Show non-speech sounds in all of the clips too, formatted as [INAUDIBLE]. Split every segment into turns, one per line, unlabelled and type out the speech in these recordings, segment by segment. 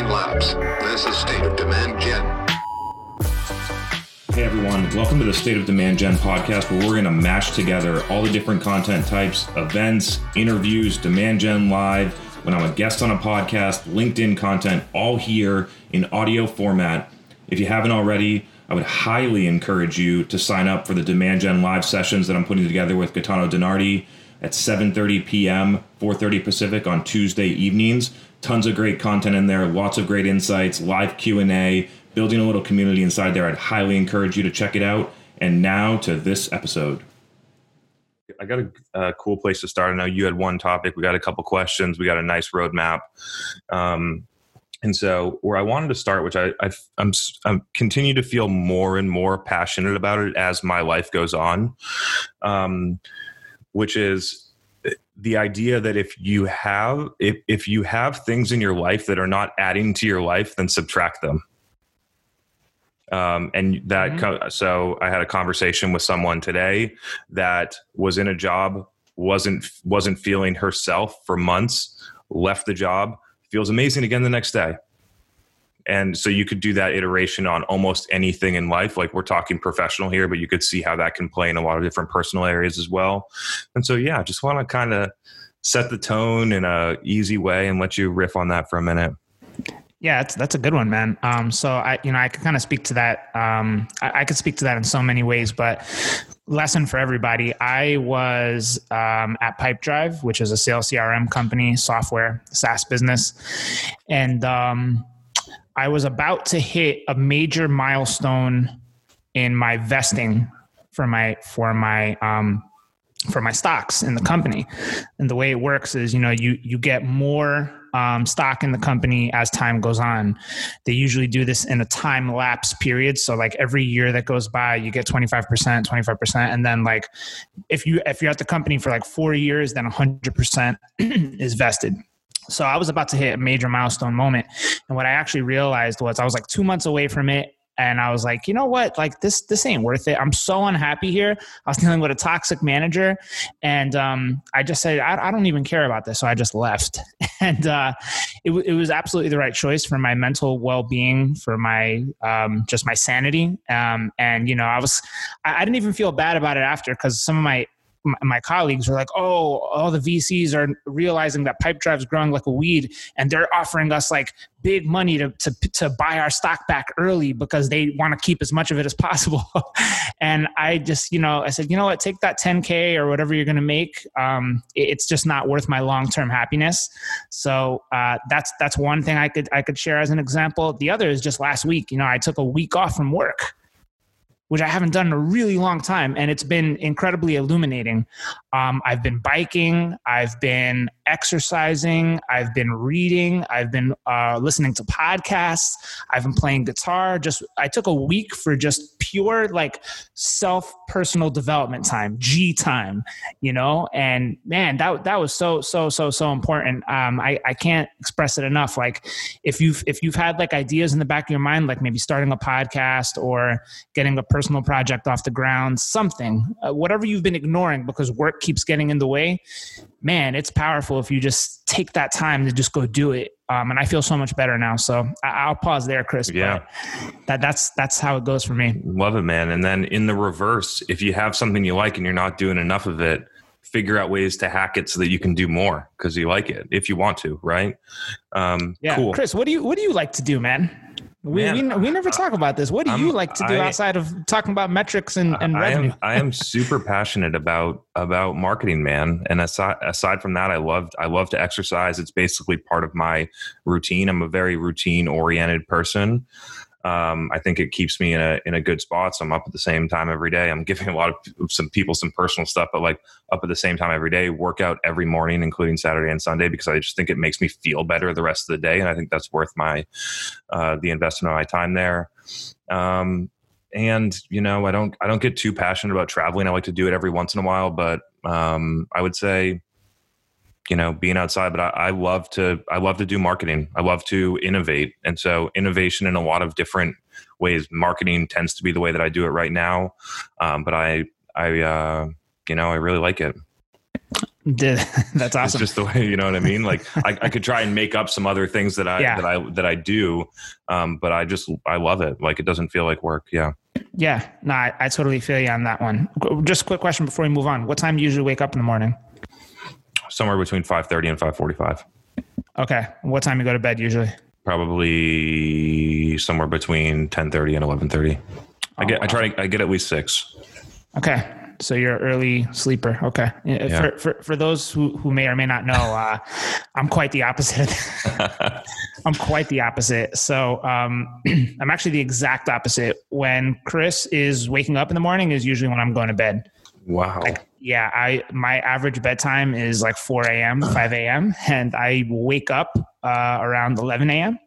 lapse. This is State of Demand Gen.
Hey everyone, welcome to the State of Demand Gen podcast where we're going to mash together all the different content types, events, interviews, Demand Gen Live, when I'm a guest on a podcast, LinkedIn content, all here in audio format. If you haven't already, I would highly encourage you to sign up for the Demand Gen Live sessions that I'm putting together with Gaetano DiNardi at 7:30 p.m., 4:30 Pacific on Tuesday evenings. Tons of great content in there, lots of great insights, live Q&A, building a little community inside there. I'd highly encourage you to check it out. And now to this episode. I got a, a cool place to start. I know you had one topic. We got a couple questions. We got a nice roadmap. Um, and so, where I wanted to start, which I, I am I'm continue to feel more and more passionate about it as my life goes on, um, which is the idea that if you have if, if you have things in your life that are not adding to your life, then subtract them. Um, and that mm-hmm. so I had a conversation with someone today that was in a job wasn't wasn't feeling herself for months, left the job, feels amazing again the next day. And so you could do that iteration on almost anything in life. Like we're talking professional here, but you could see how that can play in a lot of different personal areas as well. And so yeah, just want to kind of set the tone in a easy way and let you riff on that for a minute.
Yeah, that's that's a good one, man. Um, so I, you know, I could kind of speak to that. Um, I, I, could speak to that in so many ways, but lesson for everybody. I was um, at Pipedrive, which is a sales CRM company, software SaaS business, and um, I was about to hit a major milestone in my vesting for my for my um, for my stocks in the company. And the way it works is, you know, you you get more um, stock in the company as time goes on. They usually do this in a time lapse period. So like every year that goes by, you get 25%, 25%. And then like if you if you're at the company for like four years, then 100% [CLEARS THROAT] is vested. So I was about to hit a major milestone moment. And what I actually realized was I was like two months away from it and I was like, you know what? Like this, this ain't worth it. I'm so unhappy here. I was [LAUGHS] dealing with a toxic manager, and um, I just said, I, I, don't even care about this. So I just left, [LAUGHS] and uh, it, it, was absolutely the right choice for my mental well being, for my um, just my sanity. Um, and you know, I was, I, I didn't even feel bad about it after because some of my my colleagues are like, oh, all the VCs are realizing that Pipedrive's growing like a weed, and they're offering us like big money to to to buy our stock back early because they want to keep as much of it as possible. [LAUGHS] and I just, you know, I said, you know what, take that 10k or whatever you're going to make. Um, it's just not worth my long term happiness. So uh, that's that's one thing I could I could share as an example. The other is just last week. You know, I took a week off from work which I haven't done in a really long time. And it's been incredibly illuminating. Um, I've been biking, I've been exercising, I've been reading, I've been uh, listening to podcasts, I've been playing guitar. Just I took a week for just pure like self personal development time, G time, you know. And man, that that was so so so so important. Um, I I can't express it enough. Like if you've if you've had like ideas in the back of your mind, like maybe starting a podcast or getting a personal project off the ground, something, uh, whatever you've been ignoring because work keeps getting in the way, man, it's powerful if you just take that time to just go do it. Um, and I feel so much better now. So I, will pause there, Chris.
Yeah,
that that's that's how it goes for me.
Love it, man. And then in the reverse, if you have something you like and you're not doing enough of it, figure out ways to hack it so that you can do more because you like it if you want to, right?
Um, yeah, cool. Chris, what do you what do you like to do, man? We, Man, we, we never talk about this. What do I'm, you like to do I, outside of talking about metrics and, and
I
revenue?
Am, I am super passionate about about marketing, man. And aside aside from that, I love I love to exercise. It's basically part of my routine. I'm a very routine oriented person um, I think it keeps me in a in a good spot. So I'm up at the same time every day. I'm [LAUGHS] giving a lot of some people some personal stuff, but like up at the same time every day. Workout every morning, including Saturday and Sunday, because I just think it makes me feel better the rest of the day, and I think that's worth my uh, the investment of my time there. Um, and you know, I don't I don't get too passionate about traveling. I like to do it every once in a while, but um, I would say you know being outside but I, I, love to i love to do marketing i love to innovate and so innovation in a lot of different ways marketing tends to be the way that i do it right now um, but i i uh, you know i really like it [LAUGHS]
That's
It's
awesome.
just the way you know what I mean. Like I, I could try and make up some other things that I
Yeah.
that I that I do, um, but I just I love it. Like it doesn't feel like work. Yeah.
yeah, no, I, I totally feel you on that one. Just a quick question before we move on. What time do you usually wake up in the morning?
Somewhere between five thirty and five forty five.
Okay. What time do you go to bed usually?
Probably somewhere between ten thirty and eleven thirty. I get I try to I get at least six.
Okay. So you're an early sleeper. Okay. Yeah. For, for, for those who, who may or may not know, uh, I'm quite the opposite. [LAUGHS] I'm quite the opposite. So um, [CLEARS THROAT] I'm actually the exact opposite. When Chris is waking up in the morning is usually when I'm going to bed.
Wow.
Yeah, I my average bedtime is like 4 a.m., 5 a.m., and I wake up uh, around 11 a.m.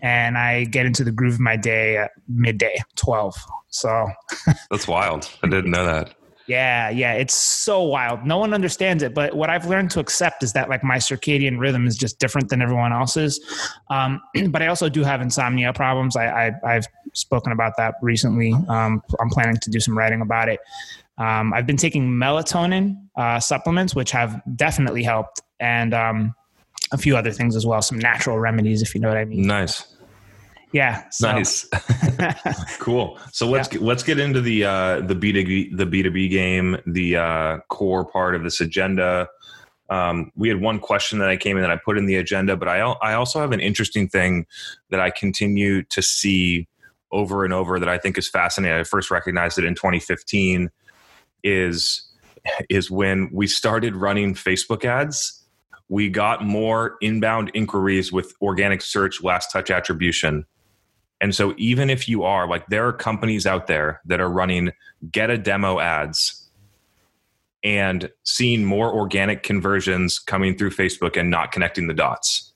and I get into the groove of my day at midday, 12. So [LAUGHS]
That's wild. I didn't know that.
yeah, yeah, it's so wild. No one understands it, but what I've learned to accept is that like my circadian rhythm is just different than everyone else's. Um, [CLEARS THROAT] but I also do have insomnia problems. I, I I've spoken about that recently. Um, I'm planning to do some writing about it. Um, I've been taking melatonin uh, supplements, which have definitely helped, and um, a few other things as well. Some natural remedies, if you know what I mean.
Nice.
Yeah. so-
Nice. [LAUGHS] cool. So let's get, let's get into the uh, the B two B the B two B game, the uh, core part of this agenda. Um, we had one question that I came in that I put in the agenda, but I I also have an interesting thing that I continue to see over and over that I think is fascinating. I first recognized it in 2015. Is is when we started running Facebook ads. We got more inbound inquiries with organic search last touch attribution. And so, even if you are like, there are companies out there that are running get a demo ads and seeing more organic conversions coming through Facebook and not connecting the dots.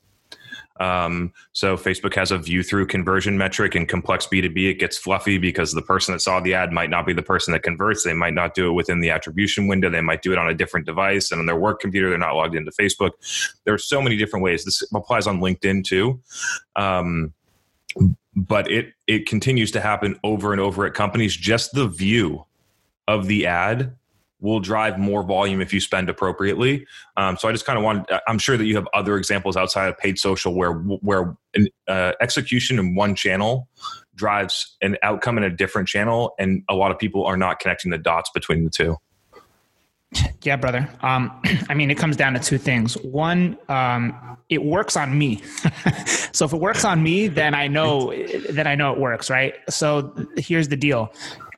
Um, so, Facebook has a view through conversion metric and complex B2B. It gets fluffy because the person that saw the ad might not be the person that converts. They might not do it within the attribution window. They might do it on a different device and on their work computer. They're not logged into Facebook. There are so many different ways. This applies on LinkedIn too. Um, but it it continues to happen over and over at companies just the view of the ad will drive more volume if you spend appropriately um, so i just kind of want i'm sure that you have other examples outside of paid social where where uh, execution in one channel drives an outcome in a different channel and a lot of people are not connecting the dots between the two
Yeah, brother. Um, [CLEARS THROAT] I mean, it comes down to two things. One, um, it works on me. [LAUGHS] so if it works on me, then I know then I know it works, right? So here's the deal.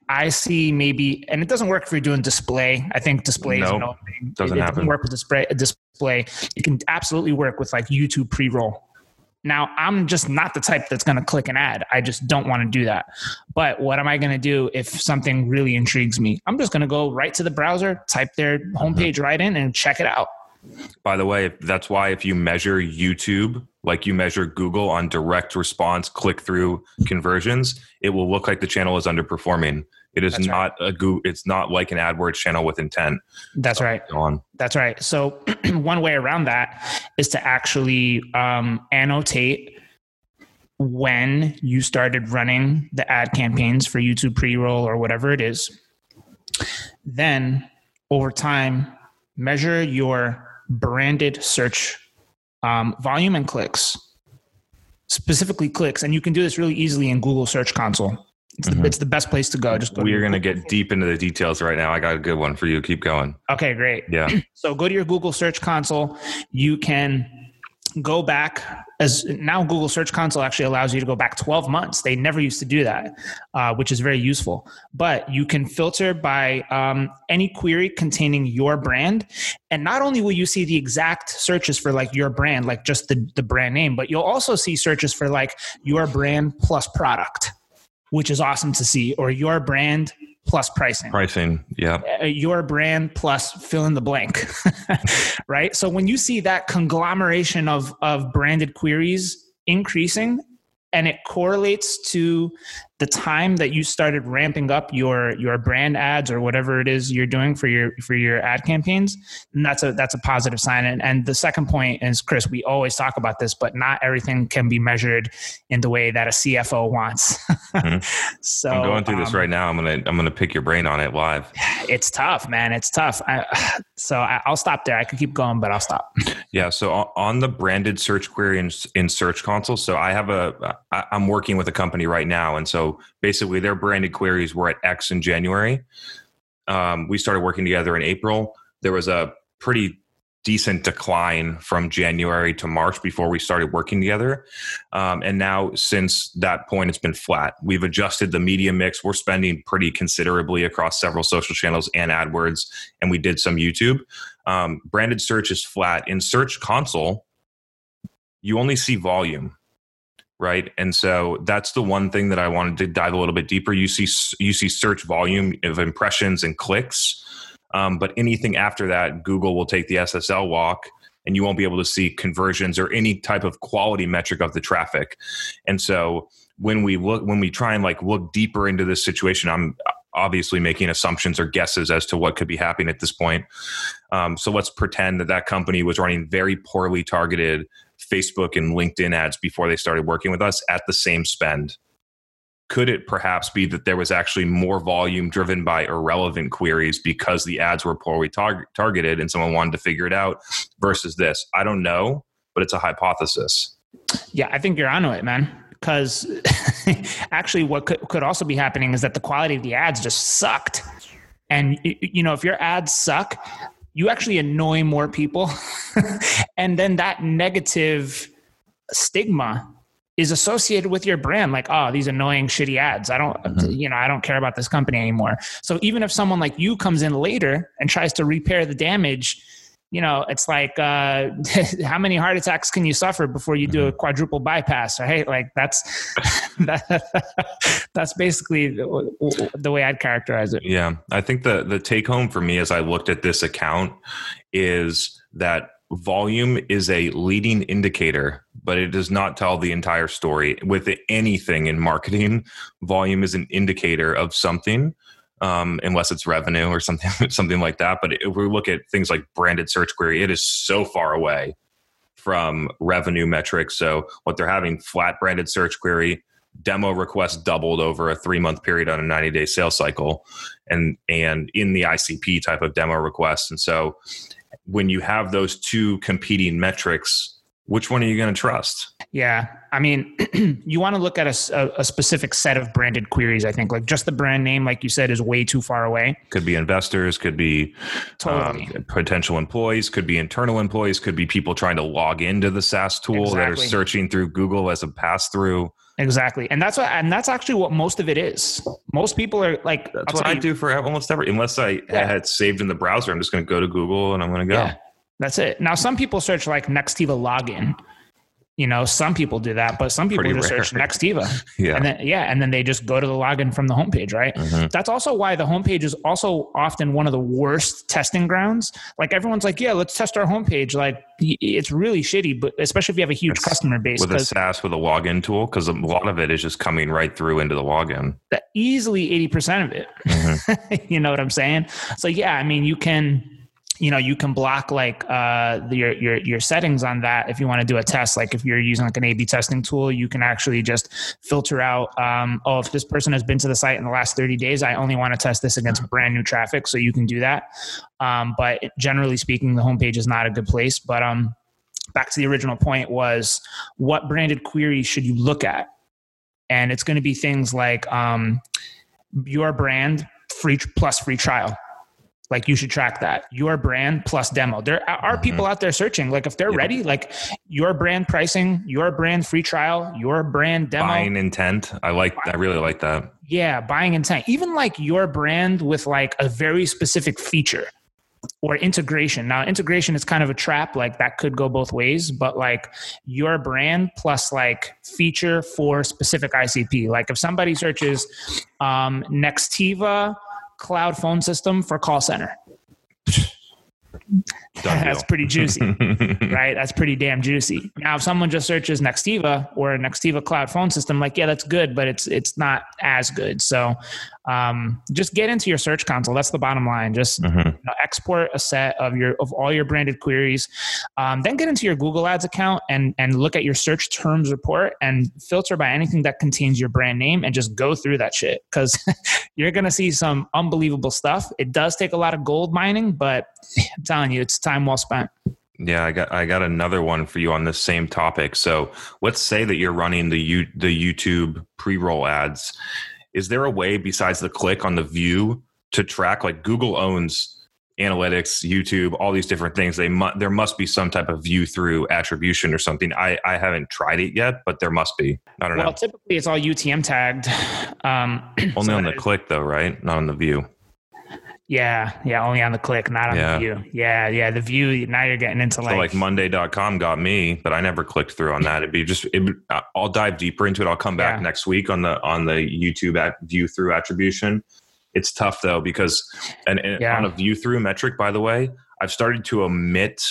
I see maybe, and it doesn't work if you're doing display. I think display is
Nope,
no
doesn't
it, it
happen.
doesn't work with display. Display. It can absolutely work with like YouTube pre-roll. Now, I'm just not the type that's going to click an ad. I just don't want to do that. But what am I going to do if something really intrigues me? I'm just going to go right to the browser, type their homepage right in, and check it out.
By the way, that's why if you measure YouTube like you measure Google on direct response click through conversions, it will look like the channel is underperforming. It is
That's
not a Goo it's not like an AdWords channel with intent.
That's right.
On.
That's right. So [CLEARS THROAT] one way around that is to actually um, annotate when you started running the ad campaigns for YouTube pre-roll or whatever it is. Then over time, measure your branded search um, volume and clicks, specifically clicks, and you can do this really easily in Google Search Console. It's, the, it's the best place to go. Just go.
We're going to get deep into the details right now. I got a good one for you. Keep going.
Okay, great.
Yeah. [CLEARS THROAT]
So go to your Google Search Console. You can go back as now Google Search Console actually allows you to go back 12 months. They never used to do that, uh, which is very useful. But you can filter by um, any query containing your brand, and not only will you see the exact searches for like your brand, like just the the brand name, but you'll also see searches for like your brand plus product, which is awesome to see, or your brand plus pricing
Pricing. Yeah.
uh, your brand plus fill in the blank [LAUGHS] right so when you see that conglomeration of of branded queries increasing and it correlates to the time that you started ramping up your your brand ads or whatever it is you're doing for your for your ad campaigns then that's a that's a positive sign. And, and the second point is chris we always talk about this but not everything can be measured in the way that a cfo wants. Mm-hmm. [LAUGHS]
so i'm going through um, this right now. I'm gonna i'm gonna pick your brain on it live.
It's tough man. It's tough. I, [SIGHS] so I, will stop there. I could keep going but i'll stop. [LAUGHS]
Yeah so on the branded search query in, in search console so i have a i'm working with a company right now and so basically, their branded queries were at X in January. Um, we started working together in April. There was a pretty decent decline from January to March before we started working together. Um, and now, since that point, it's been flat. We've adjusted the media mix. We're spending pretty considerably across several social channels and AdWords, and we did some YouTube. Um, branded search is flat. In Search Console, you only see volume right? And so that's the one thing that i wanted to dive a little bit deeper. You see you see search volume of impressions and clicks. Um, but anything after that google will take the ssl walk and you won't be able to see conversions or any type of quality metric of the traffic. And so when we look when we try and like look deeper into this situation i'm obviously making assumptions or guesses as to what could be happening at this point. Um, so let's pretend that that company was running very poorly targeted Facebook and LinkedIn ads before they started working with us at the same spend? Could it perhaps be that there was actually more volume driven by irrelevant queries because the ads were poorly tar- targeted and someone wanted to figure it out versus this? I don't know, but it's a hypothesis.
Yeah, I think you're onto it, man. Because [LAUGHS] actually, what could, could also be happening is that the quality of the ads just sucked. And you know, if your ads suck, you actually annoy more people. [LAUGHS] and then that negative stigma is associated with your brand like oh these annoying shitty ads i don't mm-hmm. you know i don't care about this company anymore so even if someone like you comes in later and tries to repair the damage you know, it's like uh, [LAUGHS] how many heart attacks can you suffer before you do a mm-hmm. quadruple bypass, right? Like that's [LAUGHS] that, [LAUGHS] that's basically the, the way I'd characterize it.
Yeah, I think the the take home for me as I looked at this account is that volume is a leading indicator, but it does not tell the entire story. With anything in marketing, volume is an indicator of something um, unless it's revenue or something [LAUGHS] something like that. But if we look at things like branded search query, it is so far away from revenue metrics. So what they're having flat branded search query demo requests doubled over a three month period on a 90 day sales cycle and and in the ICP type of demo requests. And so when you have those two competing metrics which one are you going to trust?
Yeah. I mean, [CLEARS THROAT] you want to look at a, a, specific set of branded queries, I think. Like just the brand name, like you said, is way too far away.
Could be investors, could be totally. um, potential employees, could be internal employees, could be people trying to log into the SaaS tool exactly. that are searching through Google as a pass through.
Exactly. And that's what, and that's actually what most of it is. Most people are like,
that's what I you, do for almost every, unless I yeah. had saved in the browser, I'm just going to go to Google and I'm going to go. Yeah.
That's it. Now, some people search like Nextiva login. You know, some people do that, but some people Pretty just rare. search [LAUGHS] Nextiva. yeah. And then, yeah. And then they just go to the login from the homepage, right? Mm-hmm. That's also why the homepage is also often one of the worst testing grounds. Like everyone's like, yeah, let's test our homepage. Like it's really shitty, but especially if you have a huge it's customer base.
With a SaaS with a login tool, because a lot of it is just coming right through into the login.
Easily 80% of it. Mm-hmm. [LAUGHS] you know what I'm saying? So, yeah, I mean, you can you know you can block like uh, your your your settings on that if you want to do a test. Like if you're using like an a b testing tool you can actually just filter out um, oh if this person has been to the site in the last 30 days i only want to test this against brand new traffic so you can do that. Um, but generally speaking the homepage is not a good place. But um back to the original point was what branded queries should you look at? And it's going to be things like um, your brand free plus free trial like you should track that. Your brand plus demo. There are mm-hmm. people out there searching like if they're yep. ready like your brand pricing your brand free trial your brand demo.
Buying intent. I like i really like that.
Yeah buying intent. Even like your brand with like a very specific feature or integration. Now integration is kind of a trap like that could go both ways but like your brand plus like feature for specific icp like if somebody searches um nextiva cloud phone system for call center. [LAUGHS] that's pretty juicy, [LAUGHS] right? That's pretty damn juicy. Now, if someone just searches Nextiva or a Nextiva cloud phone system, like, yeah, that's good, but it's it's not as good. So, um, just get into your search console. That's the bottom line. Just mm-hmm. you know, export a set of your of all your branded queries. Um, then get into your Google Ads account and and look at your search terms report and filter by anything that contains your brand name and just go through that shit because [LAUGHS] you're gonna see some unbelievable stuff. It does take a lot of gold mining, but I'm telling you, it's time well spent.
Yeah, I got I got another one for you on this same topic. So let's say that you're running the U, the YouTube pre roll ads. Is there a way besides the click on the view to track? Like Google owns analytics, YouTube, all these different things. They mu- there must be some type of view through attribution or something. I I haven't tried it yet, but there must be. I don't
well,
know. Well,
typically it's all UTM tagged. Um, [CLEARS THROAT]
Only so on the click though, right? Not on the view.
Yeah, yeah, only on the click, not on yeah. the view. Yeah, yeah, the view. Now you're getting into like
so like Monday.com got me, but I never clicked through on that. It'd be just. It, I'll dive deeper into it. I'll come back yeah. next week on the on the YouTube at view through attribution. It's tough though because and, and yeah. on a view through metric, by the way, I've started to omit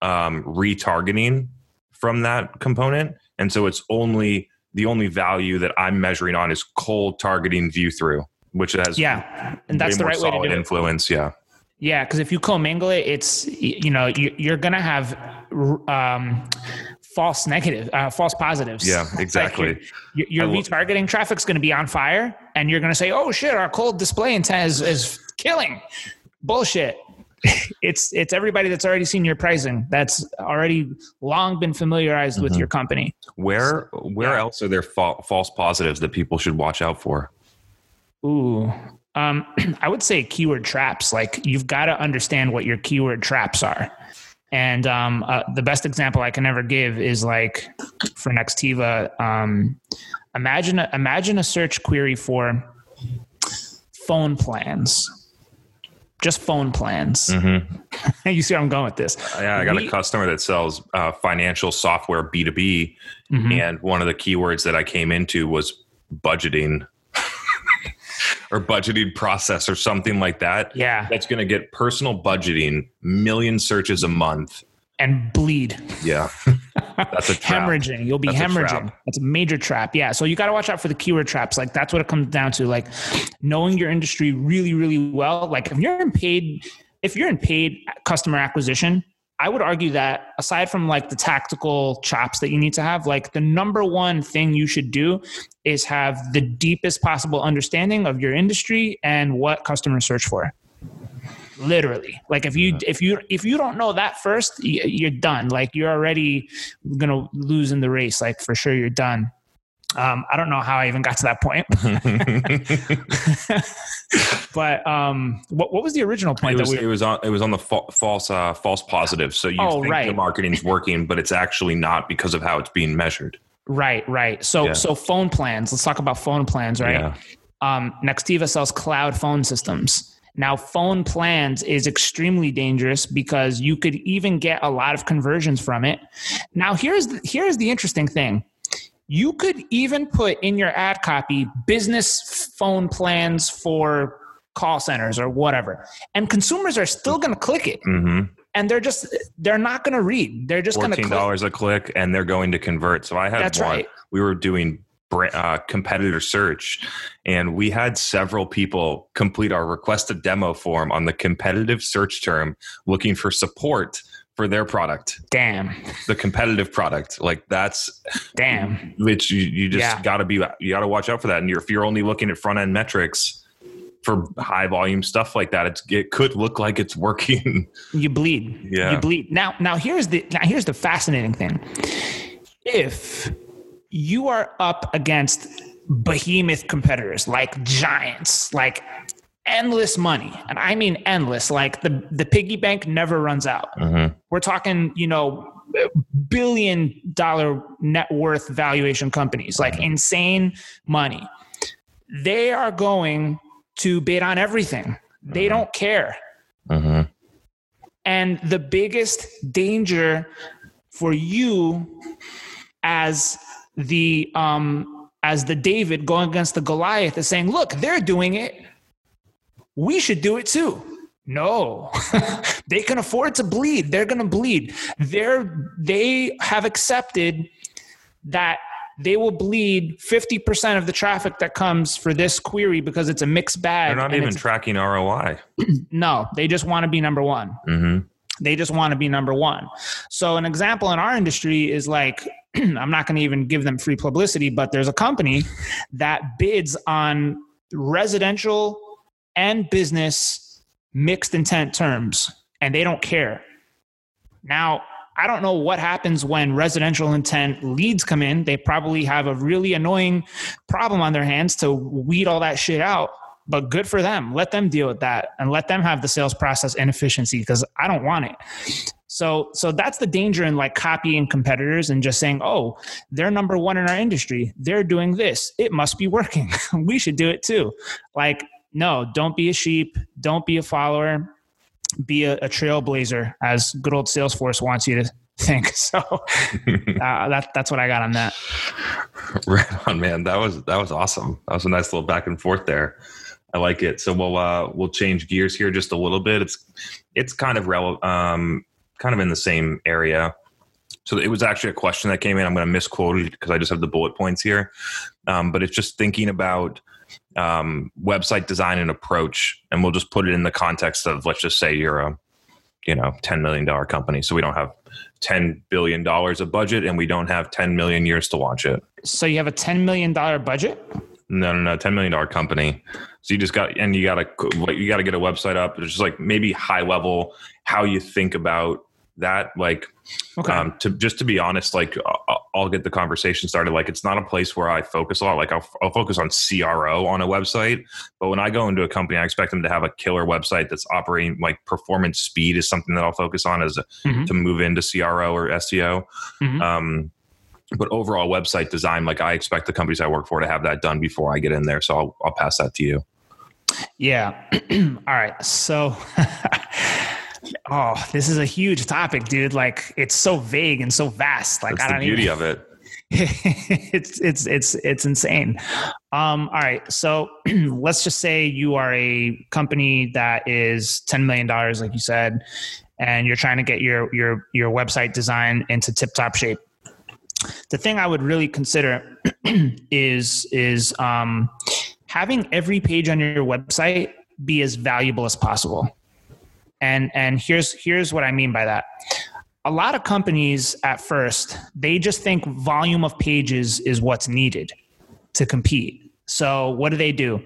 um, retargeting from that component, and so it's only the only value that I'm measuring on is cold targeting view through which has
yeah, and that's the right way to do
influence. It. Yeah,
yeah, because if you commingle it, it's you know you, are gonna have um, false negative, uh, false positives.
Yeah, exactly.
like your, your retargeting traffic's going to be on fire, and you're going to say, "Oh shit, our cold display intent is, is killing." Bullshit. [LAUGHS] it's it's everybody that's already seen your pricing. That's already long been familiarized mm-hmm. with your company.
Where where yeah. else are there fa- false positives that people should watch out for?
Ooh, um, [CLEARS THROAT] I would say keyword traps. Like you've got to understand what your keyword traps are. And um, uh, the best example I can ever give is like for Nextiva. Um, imagine a, imagine a search query for phone plans. Just phone plans. Mm-hmm. [LAUGHS] you see where I'm going with this?
Yeah, I got we, a customer that sells uh, financial software B2B, mm-hmm. and one of the keywords that I came into was budgeting or budgeting process or something like that.
Yeah.
That's going to get personal budgeting million searches a month
and bleed.
Yeah. [LAUGHS] That's a
trap. hemorrhaging. You'll be that's hemorrhaging. A that's a major trap. Yeah. So you got to watch out for the keyword traps. Like that's what it comes down to. Like knowing your industry really, really well. Like if you're in paid, if you're in paid customer acquisition, I would argue that aside from like the tactical chops that you need to have, like the number one thing you should do is have the deepest possible understanding of your industry and what customers search for. Literally, like if you if you if you don't know that first, you're done. Like you're already gonna lose in the race. Like for sure, you're done. Um, I don't know how I even got to that point. [LAUGHS] but um, what, what was the original point?
It was, we, it was on it was on the fa- false uh, false positive. So you oh, think right. the marketing's working, but it's actually not because of how it's being measured.
Right, right. So yeah. so phone plans. Let's talk about phone plans, right? Yeah. Um, Nextiva sells cloud phone systems. Now, phone plans is extremely dangerous because you could even get a lot of conversions from it. Now, here's the, here's the interesting thing you could even put in your ad copy business phone plans for call centers or whatever, and consumers are still going to click it. Mm-hmm. And they're just they're not going to read. They're just going to
fourteen dollars a click, and they're going to convert. So I had That's one. Right. We were doing uh, competitor search, and we had several people complete our requested demo form on the competitive search term, looking for support for their product.
Damn.
The competitive product. Like that's
damn.
Which you, you just yeah. gotta be you gotta watch out for that. And you're, if you're only looking at front end metrics for high volume stuff like that, it's it could look like it's working. [LAUGHS]
You bleed.
Yeah.
You bleed. Now now here's the now here's the fascinating thing. If you are up against behemoth competitors like giants, like endless money and i mean endless like the the piggy bank never runs out mm-hmm. we're talking you know billion dollar net worth valuation companies like mm-hmm. insane money they are going to bid on everything they mm-hmm. don't care mm-hmm. and the biggest danger for you as the um as the david going against the goliath is saying look they're doing it we should do it too. No, [LAUGHS] they can afford to bleed. They're going to bleed. They're they have accepted that they will bleed 50% of the traffic that comes for this query because it's a mixed bag.
They're not even tracking ROI. [CLEARS THROAT]
no, they just want to be number one.
hmm
They just want to be number one. So, an example in our industry is like, [CLEARS THROAT] I'm not going to even give them free publicity, but there's a company that bids on residential and business mixed intent terms, and they don't care. Now, I don't know what happens when residential intent leads come in. They probably have a really annoying problem on their hands to weed all that shit out. But good for them. Let them deal with that and let them have the sales process inefficiency because I don't want it. So so that's the danger in like copying competitors and just saying, "Oh, they're number 1 in our industry. They're doing this. It must be working. [LAUGHS] we should do it too." Like, no, don't be a sheep, don't be a follower be a, a trailblazer as good old Salesforce wants you to think. [LAUGHS] So [LAUGHS] uh, that that's what I got on that.
Right on, man. That was that was awesome. That was a nice little back and forth there. I like it. So we'll uh, we'll change gears here just a little bit. It's it's kind of relevant, um, kind of in the same area. So it was actually a question that came in. I'm going to misquote it because I just have the bullet points here. Um, but it's just thinking about um, website design and approach, and we'll just put it in the context of let's just say you're a you know ten million dollar company. So we don't have ten billion dollars of budget, and we don't have ten million years to launch it.
So you have a ten million dollar budget.
No, no, no, ten million dollar company. So you just got and you got to you got to get a website up. It's just like maybe high level how you think about that. Like
Okay.
um, to just to be honest, like I'll, I'll get the conversation started. Like it's not a place where I focus a lot. Like I'll, I'll focus on CRO on a website, but when I go into a company, I expect them to have a killer website that's operating like performance speed is something that I'll focus on as a,
Mhm.
to move into CRO or SEO.
Mhm.
Um, but overall website design, like I expect the companies I work for to have that done before I get in there. So I'll, I'll pass that to you.
Yeah. [CLEARS THROAT] All right. So, [LAUGHS] oh, this is a huge topic, dude. Like, it's so vague and so vast. Like,
That's
I
the
don't
beauty
even.
of it. [LAUGHS]
it's it's it's it's insane. Um, all right, so [CLEARS THROAT] let's just say you are a company that is ten million dollars, like you said, and you're trying to get your your your website design into tip top shape. The thing I would really consider [CLEARS THROAT] is is um, having every page on your website be as valuable as possible. And and here's here's what I mean by that. A lot of companies at first they just think volume of pages is what's needed to compete. So what do they do?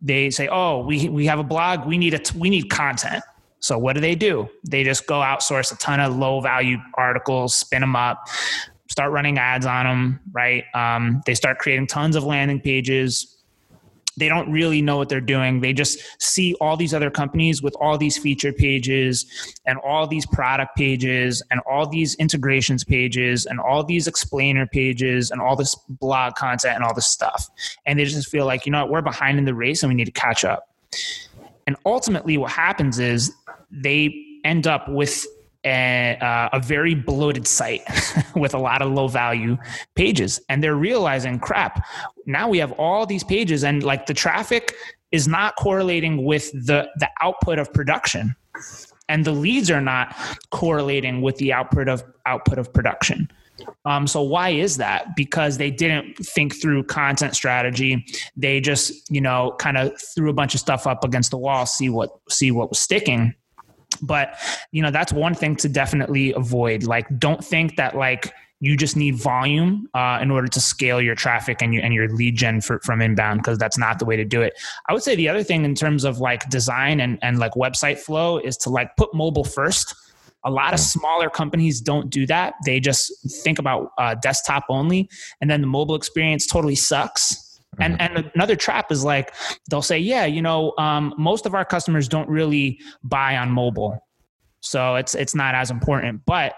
They say oh we, we have a blog. We need a t- we need content. So what do they do? They just go outsource a ton of low value articles spin them up start running ads on them right? Um, they start creating tons of landing pages they don't really know what they're doing. They just see all these other companies with all these feature pages and all these product pages and all these integrations pages and all these explainer pages and all this blog content and all this stuff. And they just feel like, you know what, we're behind in the race and we need to catch up. And ultimately, what happens is they end up with a, uh, a very bloated site [LAUGHS] with a lot of low value pages. And they're realizing crap now we have all these pages and like the traffic is not correlating with the the output of production. And the leads are not correlating with the output of output of production. Um, so why is that? Because they didn't think through content strategy. They just you know kind of threw a bunch of stuff up against the wall see what see what was sticking but you know that's one thing to definitely avoid like don't think that like you just need volume uh, in order to scale your traffic and your and your lead gen for, from inbound because that's not the way to do it. I would say the other thing in terms of like design and and like website flow is to like put mobile first. A lot of smaller companies don't do that. They just think about uh, desktop only, and then the mobile experience totally sucks. And and another trap is like they'll say, yeah, you know, um, most of our customers don't really buy on mobile, so it's it's not as important. But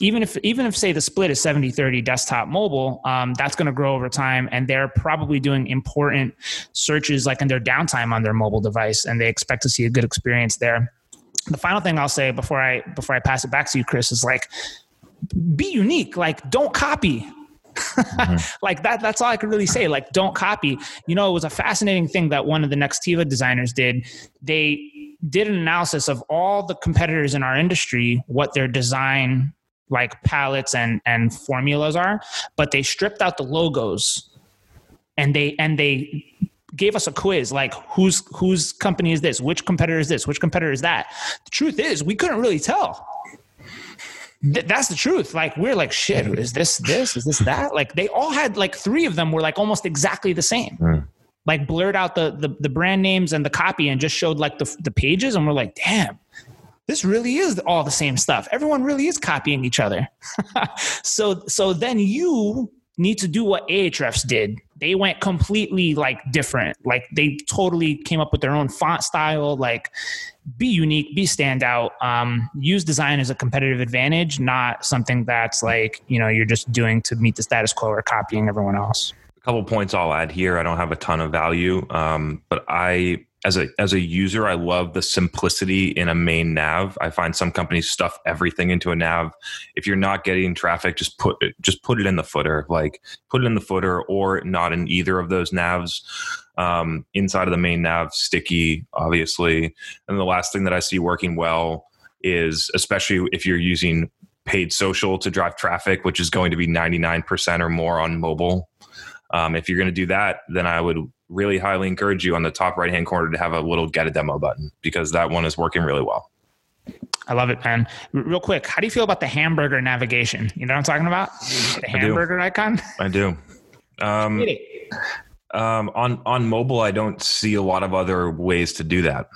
even if even if say the split is 70 30 desktop mobile um, that's going to grow over time and they're probably doing important searches like in their downtime on their mobile device and they expect to see a good experience there. The final thing i'll say before i before i pass it back to you chris is like be unique. Like don't copy Mm-hmm. [LAUGHS] like that that's all i could really say. Like don't copy. You know it was a fascinating thing that one of the nextiva designers did. They did an analysis of all the competitors in our industry, what their design like palettes and and formulas are, but they stripped out the logos. And they and they gave us a quiz like whose whose company is this? Which competitor is this? Which competitor is that? The truth is we couldn't really tell Th- that's the truth. Like we're like shit is this this? Is this that? Like they all had like three of them were like almost exactly the same.
Mm.
like blurred out the, the the brand names and the copy and just showed like the the pages and we're like damn this really is all the same stuff. Everyone really is copying each other. [LAUGHS] So so then you need to do what Ahrefs did. They went completely like different. Like they totally came up with their own font style. Like be unique, be standout. Um, use design as a competitive advantage, not something that's like you know you're just doing to meet the status quo or copying everyone else.
A couple points I'll add here. I don't have a ton of value, um, but I as a as a user, I love the simplicity in a main nav. I find some companies stuff everything into a nav. If you're not getting traffic, just put it just put it in the footer. Like put it in the footer or not in either of those navs. Um, inside of the main nav, sticky, obviously. And the last thing that I see working well is especially if you're using paid social to drive traffic, which is going to be 99% or more on mobile. Um, if you're going to do that, then I would really highly encourage you on the top right hand corner to have a little get a demo button because that one is working really well.
I love it, man. Real quick, how do you feel about the hamburger navigation? You know what I'm talking about? The
I
hamburger icon.
I do. Um, um, on on mobile, I don't see a lot of other ways to do that.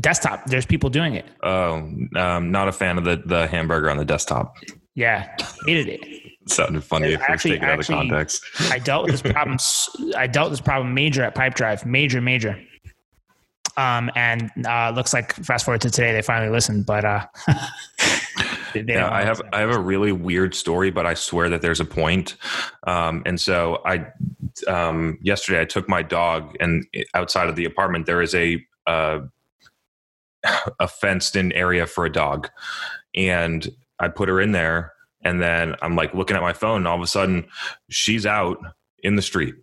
Desktop. There's people doing it.
Oh, um, not a fan of the the hamburger on the desktop.
Yeah, hated it.
It sounded funny if
Actually-
we take it out of
actually-
context.
I dealt with this problem. [LAUGHS] I dealt with this problem major at Pipedrive, major, major. Um, and uh, looks like fast forward to today, they finally listened. But uh, [LAUGHS]
Yeah, I have. I have a really weird story, but I swear that there's a point. Um, and so I um, yesterday I took my dog, and outside of the apartment there is a uh, [SIGHS] a fenced in area for a dog, and I put her in there, and then I'm like looking at my phone, and all of a sudden she's out in the street.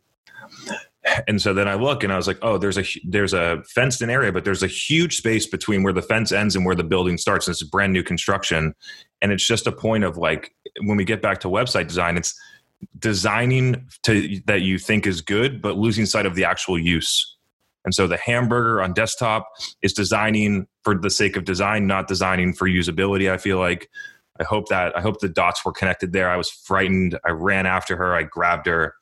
And so then I look and I was like, oh, there's a there's a fenced in area, but there's a huge space between where the fence ends and where the building starts. And it's brand new construction. And it's just a point of like when we get back to website design, it's designing to that you think is good, but losing sight of the actual use. And so the hamburger on desktop is designing for the sake of design, not designing for usability. I feel like I hope that I hope the dots were connected there. I was frightened. I ran after her. I grabbed her,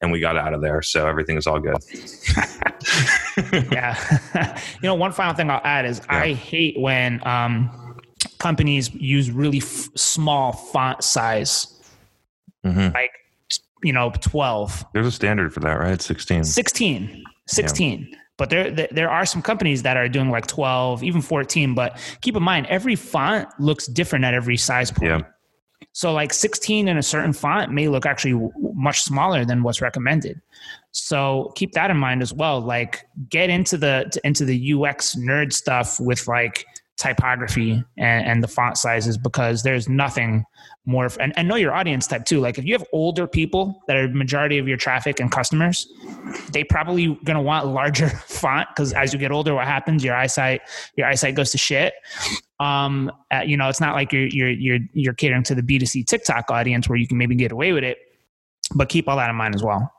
and we got out of there. So everything is all good. [LAUGHS]
yeah. [LAUGHS] you know, one final thing I'll add is I hate when um, companies use really f- small font size,
Mhm.
like you know, twelve.
There's a standard for that, right? 16.
16 16 but there, there are some companies that are doing like 12 even 14 but keep in mind every font looks different at every size point.
Yeah.
so like 16 in a certain font may look actually much smaller than what's recommended. So keep that in mind as well. Like get into the into the ux nerd stuff with like typography and, and the font sizes because there's nothing more and, and know your audience type too. Like if you have older people that are majority of your traffic and customers they probably going to want larger [LAUGHS] font because as you get older what happens? Your eyesight your eyesight goes to shit. Um uh, you know it's not like you're you're you're you're catering to the b2c tiktok audience where you can maybe get away with it but keep all that in mind as well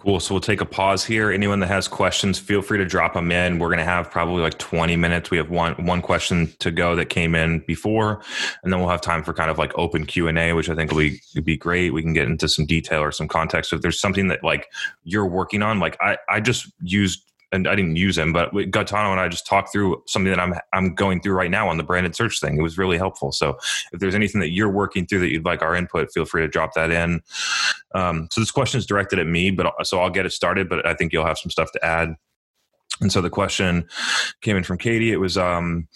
Cool. So we'll take a pause here. Anyone that has questions, feel free to drop them in. We're going to have probably like 20 minutes. We have one one question to go that came in before, and then we'll have time for kind of like open Q and A, which I think will be be great. We can get into some detail or some context. So if there's something that like you're working on, like I I just used and I didn't use him, but Gaetano and I just talked through something that I'm I'm going through right now on the branded search thing. It was really helpful. So if there's anything that you're working through that you'd like our input, feel free to drop that in. Um, so this question is directed at me, but so I'll get it started. But I think you'll have some stuff to add. And so the question came in from Katie. It was, um,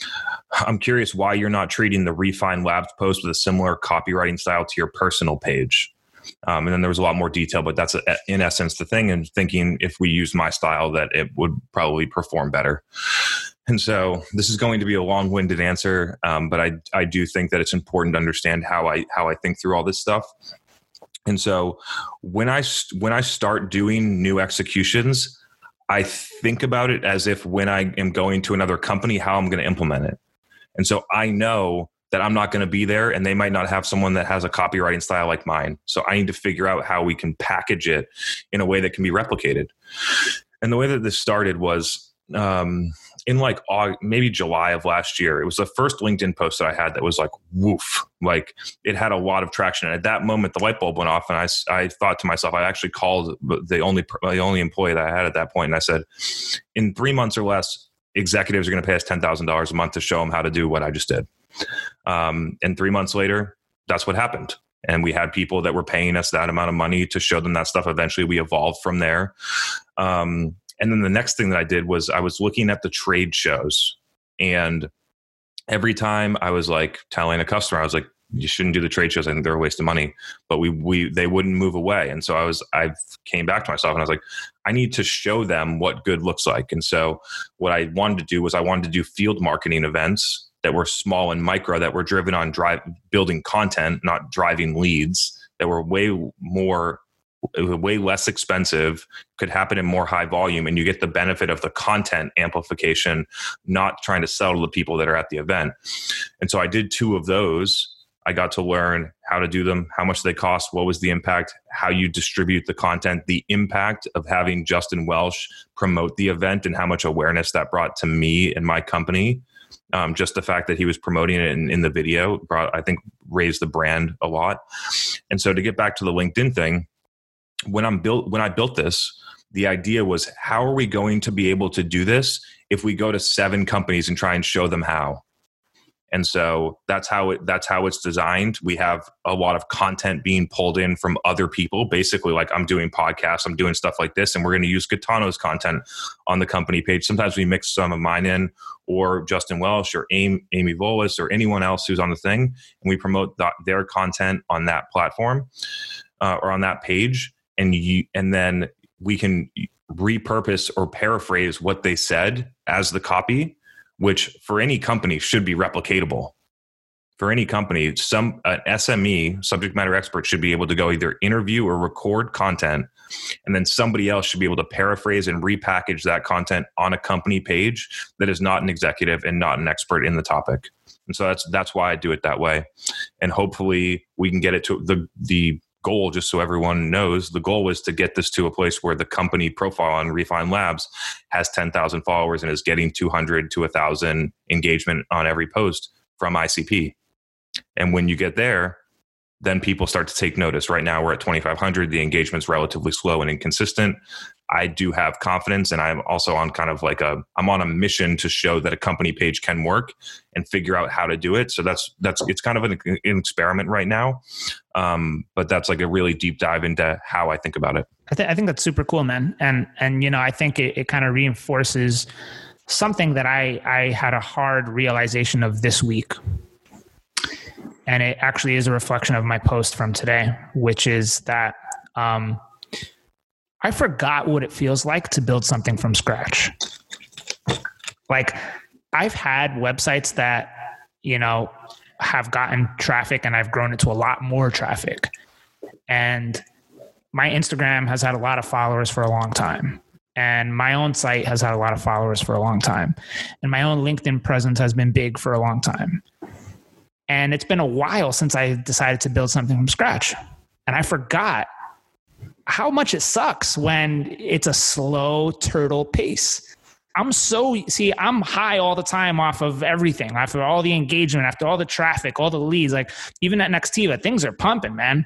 I'm curious why you're not treating the Refine Labs post with a similar copywriting style to your personal page. Um, and then there was a lot more detail, but that's a, in essence the thing. And thinking if we use my style, that it would probably perform better. And so this is going to be a long-winded answer, um, but I I do think that it's important to understand how I how I think through all this stuff. And so when I when I start doing new executions, I think about it as if when I am going to another company, how I'm going to implement it. And so I know that I'm not going to be there and they might not have someone that has a copywriting style like mine. So I need to figure out how we can package it in a way that can be replicated. And the way that this started was um, in like August, maybe July of last year. It was the first LinkedIn post that I had that was like woof, like it had a lot of traction. And at that moment, the light bulb went off, and I, I thought to myself, I actually called the only the only employee that I had at that point, and I said, in three months or less, executives are going to pay us ten thousand dollars a month to show them how to do what I just did. Um, and three months later, that's what happened. And we had people that were paying us that amount of money to show them that stuff. Eventually, we evolved from there. Um, and then the next thing that I did was I was looking at the trade shows. And every time I was like telling a customer, I was like, you shouldn't do the trade shows. I think they're a waste of money. But we we they wouldn't move away. And so I was I came back to myself and I was like, I need to show them what good looks like. And so what I wanted to do was I wanted to do field marketing events that were small and micro that were driven on drive building content, not driving leads that were way more way less expensive could happen in more high volume and you get the benefit of the content amplification not trying to sell to the people that are at the event. And so i did two of those. I got to learn how to do them how much they cost what was the impact how you distribute the content the impact of having justin welsh promote the event and how much awareness that brought to me and my company um, just the fact that he was promoting it in, in the video brought, I think, raised the brand a lot. And so to get back to the LinkedIn thing, when I'm built, when I built this, the idea was how are we going to be able to do this if we go to seven companies and try and show them how? And so that's how it that's how it's designed. We have a lot of content being pulled in from other people basically like i'm doing podcasts i'm doing stuff like this and we're going to use Gaetano's content on the company page. Sometimes we mix some of mine in or justin welsh or amy, volas or anyone else who's on the thing and we promote the, their content on that platform uh, or on that page and you and then we can repurpose or paraphrase what they said as the copy which for any company should be replicatable. For any company, some uh, an SME subject matter expert should be able to go either interview or record content, and then somebody else should be able to paraphrase and repackage that content on a company page that is not an executive and not an expert in the topic. And so that's that's why I do it that way, and hopefully we can get it to the the goal, just so everyone knows, the goal was to get this to a place where the company profile on Refine Labs has 10,000 followers and is getting 200 to 1,000 engagement on every post from ICP. And when you get there, then people start to take notice. Right now, we're at 2,500. The engagement's relatively slow and inconsistent. I do have confidence, and I'm also on kind of like a I'm on a mission to show that a company page can work and figure out how to do it. So that's that's it's kind of an, an experiment right now, um, but that's like a really deep dive into how I think about it.
I, th- I think that's super cool, man, and and you know I think it, it kind of reinforces something that I I had a hard realization of this week and it actually is a reflection of my post from today, which is that um, I forgot what it feels like to build something from scratch. Like I've had websites that, you know, have gotten traffic and I've grown it to a lot more traffic. And my Instagram has had a lot of followers for a long time. And my own site has had a lot of followers for a long time. And my own LinkedIn presence has been big for a long time. And it's been a while since I decided to build something from scratch. And I forgot how much it sucks when it's a slow turtle pace. I'm so see, I'm high all the time off of everything, after all the engagement, after all the traffic, all the leads. Like even at Nextiva, things are pumping, man.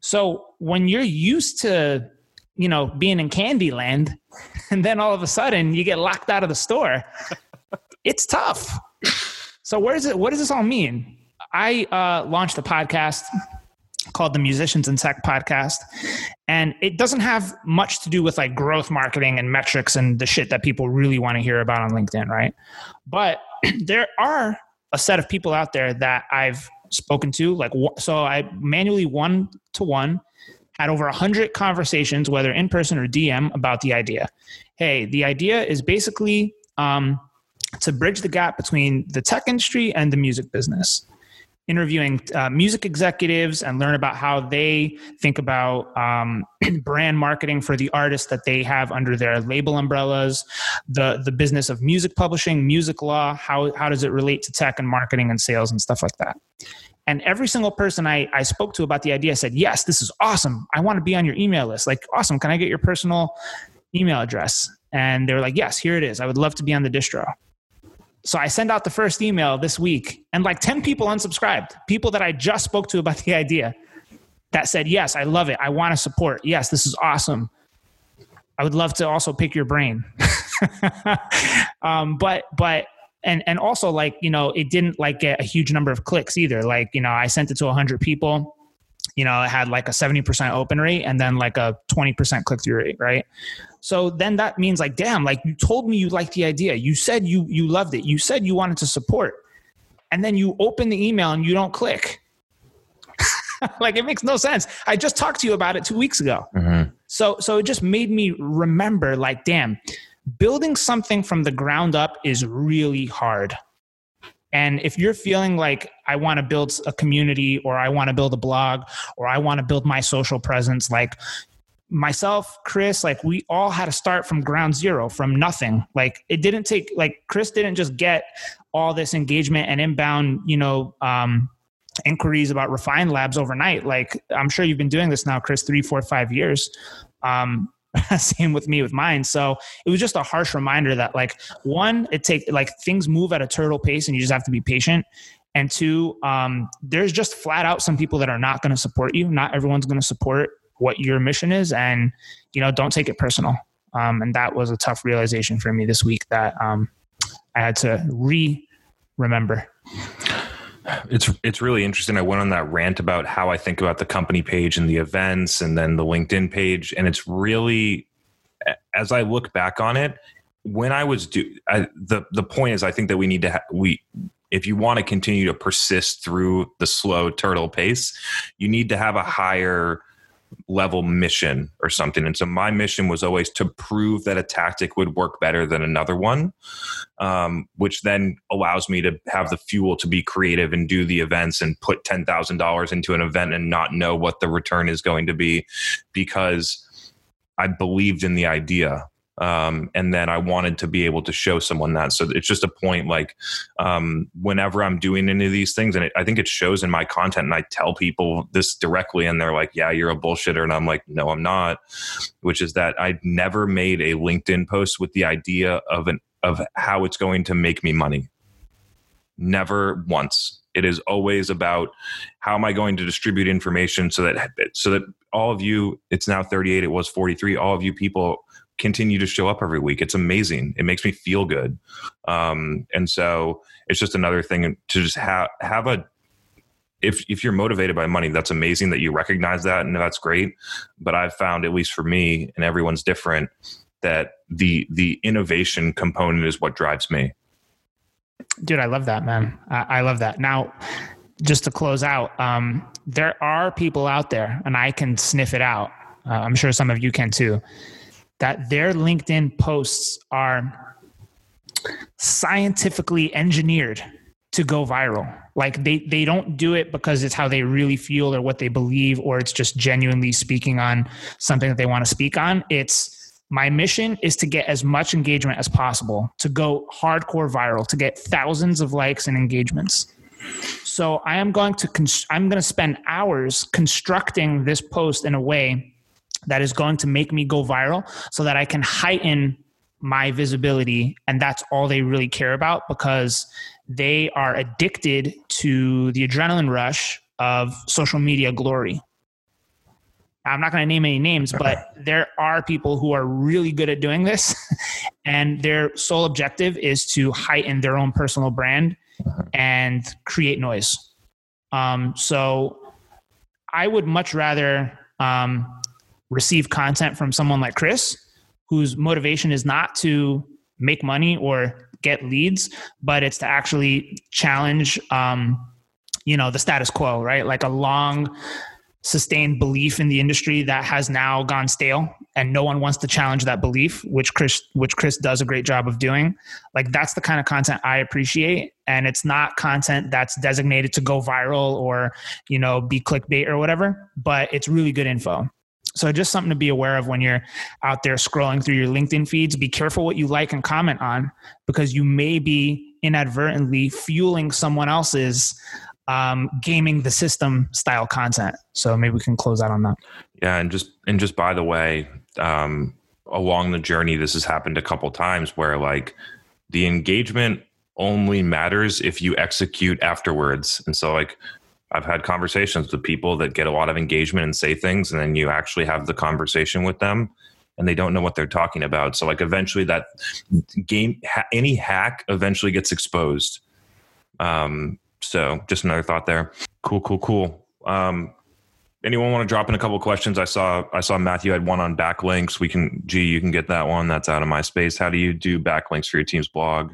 So when you're used to, you know, being in Candyland, [LAUGHS] and then all of a sudden you get locked out of the store, [LAUGHS] it's tough. So where is it? What does this all mean? I uh, launched a podcast called the Musicians and Tech Podcast. And it doesn't have much to do with like growth marketing and metrics and the shit that people really want to hear about on LinkedIn, right? But [CLEARS THROAT] there are a set of people out there that I've spoken to. Like, so I manually one to one had over 100 conversations, whether in person or DM, about the idea. Hey, the idea is basically um, to bridge the gap between the tech industry and the music business interviewing uh, music executives and learn about how they think about um, [CLEARS THROAT] brand marketing for the artists that they have under their label umbrellas, the the business of music publishing, music law, how how does it relate to tech and marketing and sales and stuff like that. And every single person I, I spoke to about the idea said, Yes, this is awesome. I want to be on your email list. Like, awesome. Can I get your personal email address? And they were like, Yes, here it is. I would love to be on the distro. So I send out the first email this week, and like 10 people unsubscribed, people that I just spoke to about [LAUGHS] the idea that said, Yes, I love it. I want to support. Yes, this is awesome. I would love to also pick your brain. [LAUGHS] um, but, but, and and also like you know it didn't like get a huge number of clicks either like you know i sent it to 100 people you know it had like a 70% open rate and then like a 20% click-through rate right so then that means like damn like you told me you liked the idea. You said you you loved it. You said you wanted to support. And then you open the email and you don't click. [LAUGHS] Like it makes no sense. I just talked to you about it two weeks ago. Mm-hmm. so so it just made me remember like damn building something from the ground up is really hard. And if you're feeling like I want to build a community or I want to build a blog or I want to build my social presence, like myself, Chris, like we all had to start from ground zero, from nothing. Like it didn't take, like Chris didn't just get all this engagement and inbound, you know, um, inquiries about Refine Labs overnight. Like I'm sure you've been doing this now, Chris, three, four, five years. Um, [LAUGHS] same with me with mine so it was just a harsh reminder that like one it take like things move at a turtle pace and you just have to be patient and two um, there's just flat out some people that are not going to support you not everyone's going to support what your mission is and you know don't take it personal. Um, and that was a tough realization for me this week that um, i had to re remember
it's it's really interesting. I went on that rant about how I think about the company page and the events and then the LinkedIn page. And it's really as I look back on it when I was do I, the the point is I think that we need to ha- we if you want to continue to persist through the slow turtle pace, you need to have a higher level mission or something. And so my mission was always to prove that a tactic would work better than another one, um, which then allows me to have the fuel to be creative and do the events and put $10,000 into an event and not know what the return is going to be because I believed in the idea um, and then I wanted to be able to show someone that. So it's just a point like um, whenever I'm doing any of these things, and it, I think it shows in my content, and I tell people this directly, and they're like, "Yeah, you're a bullshitter," and I'm like, "No, I'm not." Which is that I never made a LinkedIn post with the idea of an of how it's going to make me money. Never once. It is always about how am I going to distribute information so that so that all of you, it's now 38, it was 43, all of you people continue to show up every week. It's amazing. It makes me feel good. Um, and so it's just another thing to just have have a if if you're motivated by money, that's amazing that you recognize that and that's great. But I've found, at least for me, and everyone's different, that the the innovation component is what drives me.
Dude, I love that, man. I, I love that. Now, just to close out, um, there are people out there, and I can sniff it out. Uh, I'm sure some of you can too that their LinkedIn posts are scientifically engineered to go viral. Like they they don't do it because it's how they really feel or what they believe or it's just genuinely speaking on something that they want to speak on. It's my mission is to get as much engagement as possible, to go hardcore viral, to get thousands of likes and engagements. So I am going to I'm going to spend hours constructing this post in a way that is going to make me go viral so that I can heighten my visibility. And that's all they really care about because they are addicted to the adrenaline rush of social media glory. I'm not going to name any names, but there are people who are really good at doing this, [LAUGHS] and their sole objective is to heighten their own personal brand and create noise. Um, so I would much rather um, receive content from someone like Chris, whose motivation is not to make money or get leads, but it's to actually challenge, um, you know, the status quo, right? Like a long sustained belief in the industry that has now gone stale and no one wants to challenge that belief, which Chris which Chris does a great job of doing. Like that's the kind of content I appreciate, and it's not content that's designated to go viral or you know be clickbait or whatever, but it's really good info. So just something to be aware of when you're out there scrolling through your LinkedIn feeds. Be careful what you like and comment on because you may be inadvertently fueling someone else's um, gaming the system style content. So maybe we can close out on that.
Yeah, and just and just by the way, um, along the journey, this has happened a couple times where like the engagement only matters if you execute afterwards, and so like I've had conversations with people that get a lot of engagement and say things, and then you actually have the conversation with them, and they don't know what they're talking about. So like eventually that game, any hack eventually gets exposed. Um, so just another thought there. Cool, cool, cool. Um, anyone want to drop in a couple questions? I saw I saw Matthew had one on backlinks. We can, gee, you can get that one. That's out of my space. How do you do backlinks for your team's blog?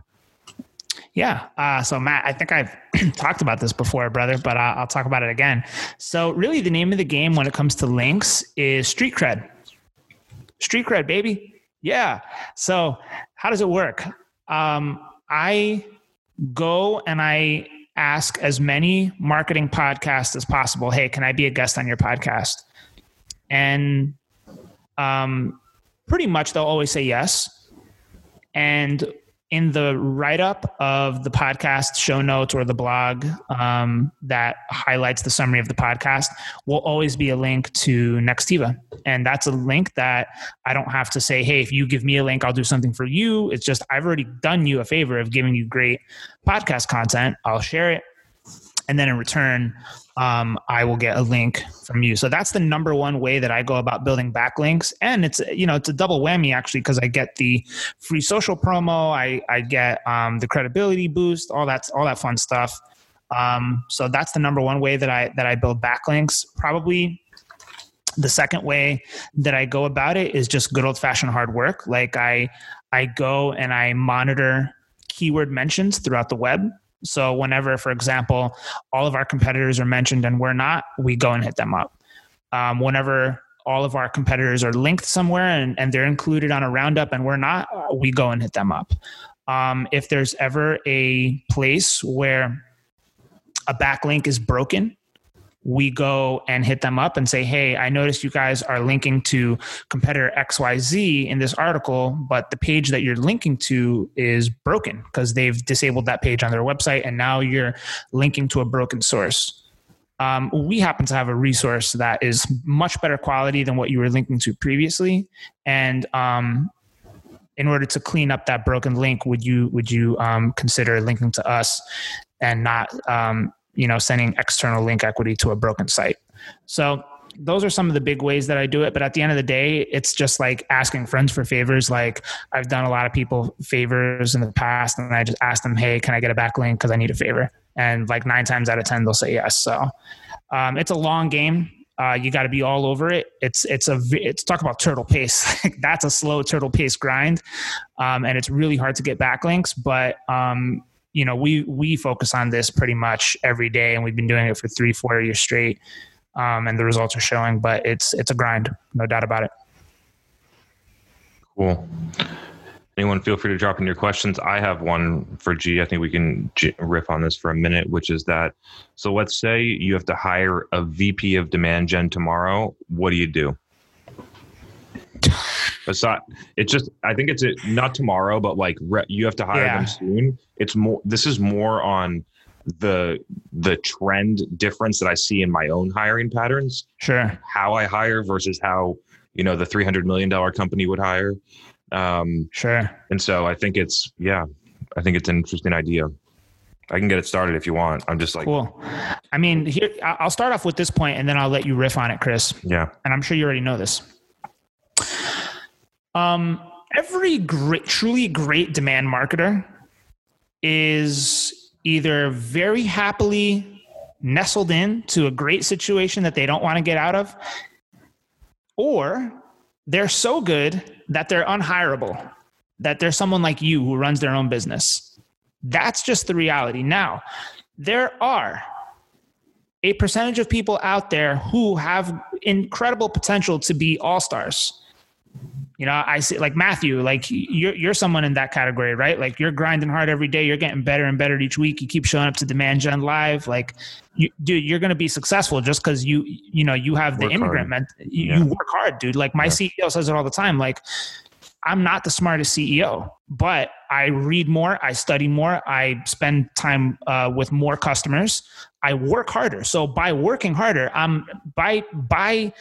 Yeah. Uh, so, Matt, I think I've [CLEARS THROAT] talked about this before, brother, but uh, I'll talk about it again. So, really, the name of the game when it comes to links is street cred. Street cred, baby. Yeah. So, how does it work? Um, I go and I ask as many marketing podcasts as possible. Hey, can I be a guest on your podcast? And um, pretty much they'll always say yes. And in the write up of the podcast show notes or the blog um, that highlights the summary of the podcast will always be a link to Nextiva. And that's a link that I don't have to say, hey, if you give me a link, I'll do something for you. It's just I've already done you a favor of giving you great podcast content. I'll share it. And then in return, um, I will get a link from you. So that's the number one way that I go about building backlinks, and it's you know it's a double whammy actually because I get the free social promo, I I get um, the credibility boost, all that all that fun stuff. Um, so that's the number one way that I that I build backlinks. Probably the second way that I go about it is just good old fashioned hard work. Like I I go and I monitor keyword mentions throughout the web. So whenever, for example, all of our competitors are mentioned and we're not, we go and hit them up. Um, whenever all of our competitors are linked somewhere and, and they're included on a roundup and we're not, we go and hit them up. Um, if there's ever a place where a backlink is broken, we go and hit them up and say, Hey, I noticed you guys are linking to competitor XYZ in this article, but the page that you're linking to is broken because they've disabled that page on their website and now you're linking to a broken source. Um, we happen to have a resource that is much better quality than what you were linking to previously. And um, in order to clean up that broken link, would you would you um, consider linking to us and not um, you know sending external link equity to a broken site so those are some of the big ways that I do it. But at the end of the day, it's just like asking friends for favors. Like I've done a lot of people favors in the past, and I just ask them, "Hey, can I get a backlink because I need a favor?" And like nine times out of ten, they'll say yes. So um, it's a long game. Uh, you got to be all over it. It's it's a it's talk about turtle pace. [LAUGHS] Like that's a slow turtle pace grind, um, and it's really hard to get backlinks. But um, you know, we we focus on this pretty much every day, and we've been doing it for three, four years straight, um, and the results are showing. But it's it's a grind, no doubt about it.
Cool. Anyone feel free to drop in your questions. I have one for G. I think we can riff on this for a minute, which is that. So let's say you have to hire a VP of demand gen tomorrow. What do you do? [LAUGHS] Aside, it's just I think it's a, not tomorrow, but like re, you have to hire yeah. them soon. It's more. This is more on the the trend difference that I see in my own hiring patterns.
Sure.
How I hire versus how you know the three hundred million dollar company would hire.
Um, sure.
And so I think it's yeah, I think it's an interesting idea. I can get it started if you want. I'm just like
cool. I mean, here I'll start off with this point, and then I'll let you riff on it, Chris.
Yeah.
And I'm sure you already know this. Um, every great, truly great demand marketer is either very happily nestled in to a great situation that they don't want to get out of, or they're so good that they're unhireable, that there's someone like you who runs their own business. That's just the reality. Now, there are a percentage of people out there who have incredible potential to be all stars You know, I see like Matthew, like you're you're someone in that category, right? Like you're grinding hard every day. You're getting better and better each week. You keep showing up to Demand Gen Live. Like, you, dude, you're gonna be successful just because you you know you have the
Work
immigrant ment- you,
Yeah.
you work hard, dude. Like my
Yeah.
CEO says it all the time. Like, I'm not the smartest CEO, but I read more, I study more, I spend time uh, with more customers. I work harder. So by working harder, I'm by by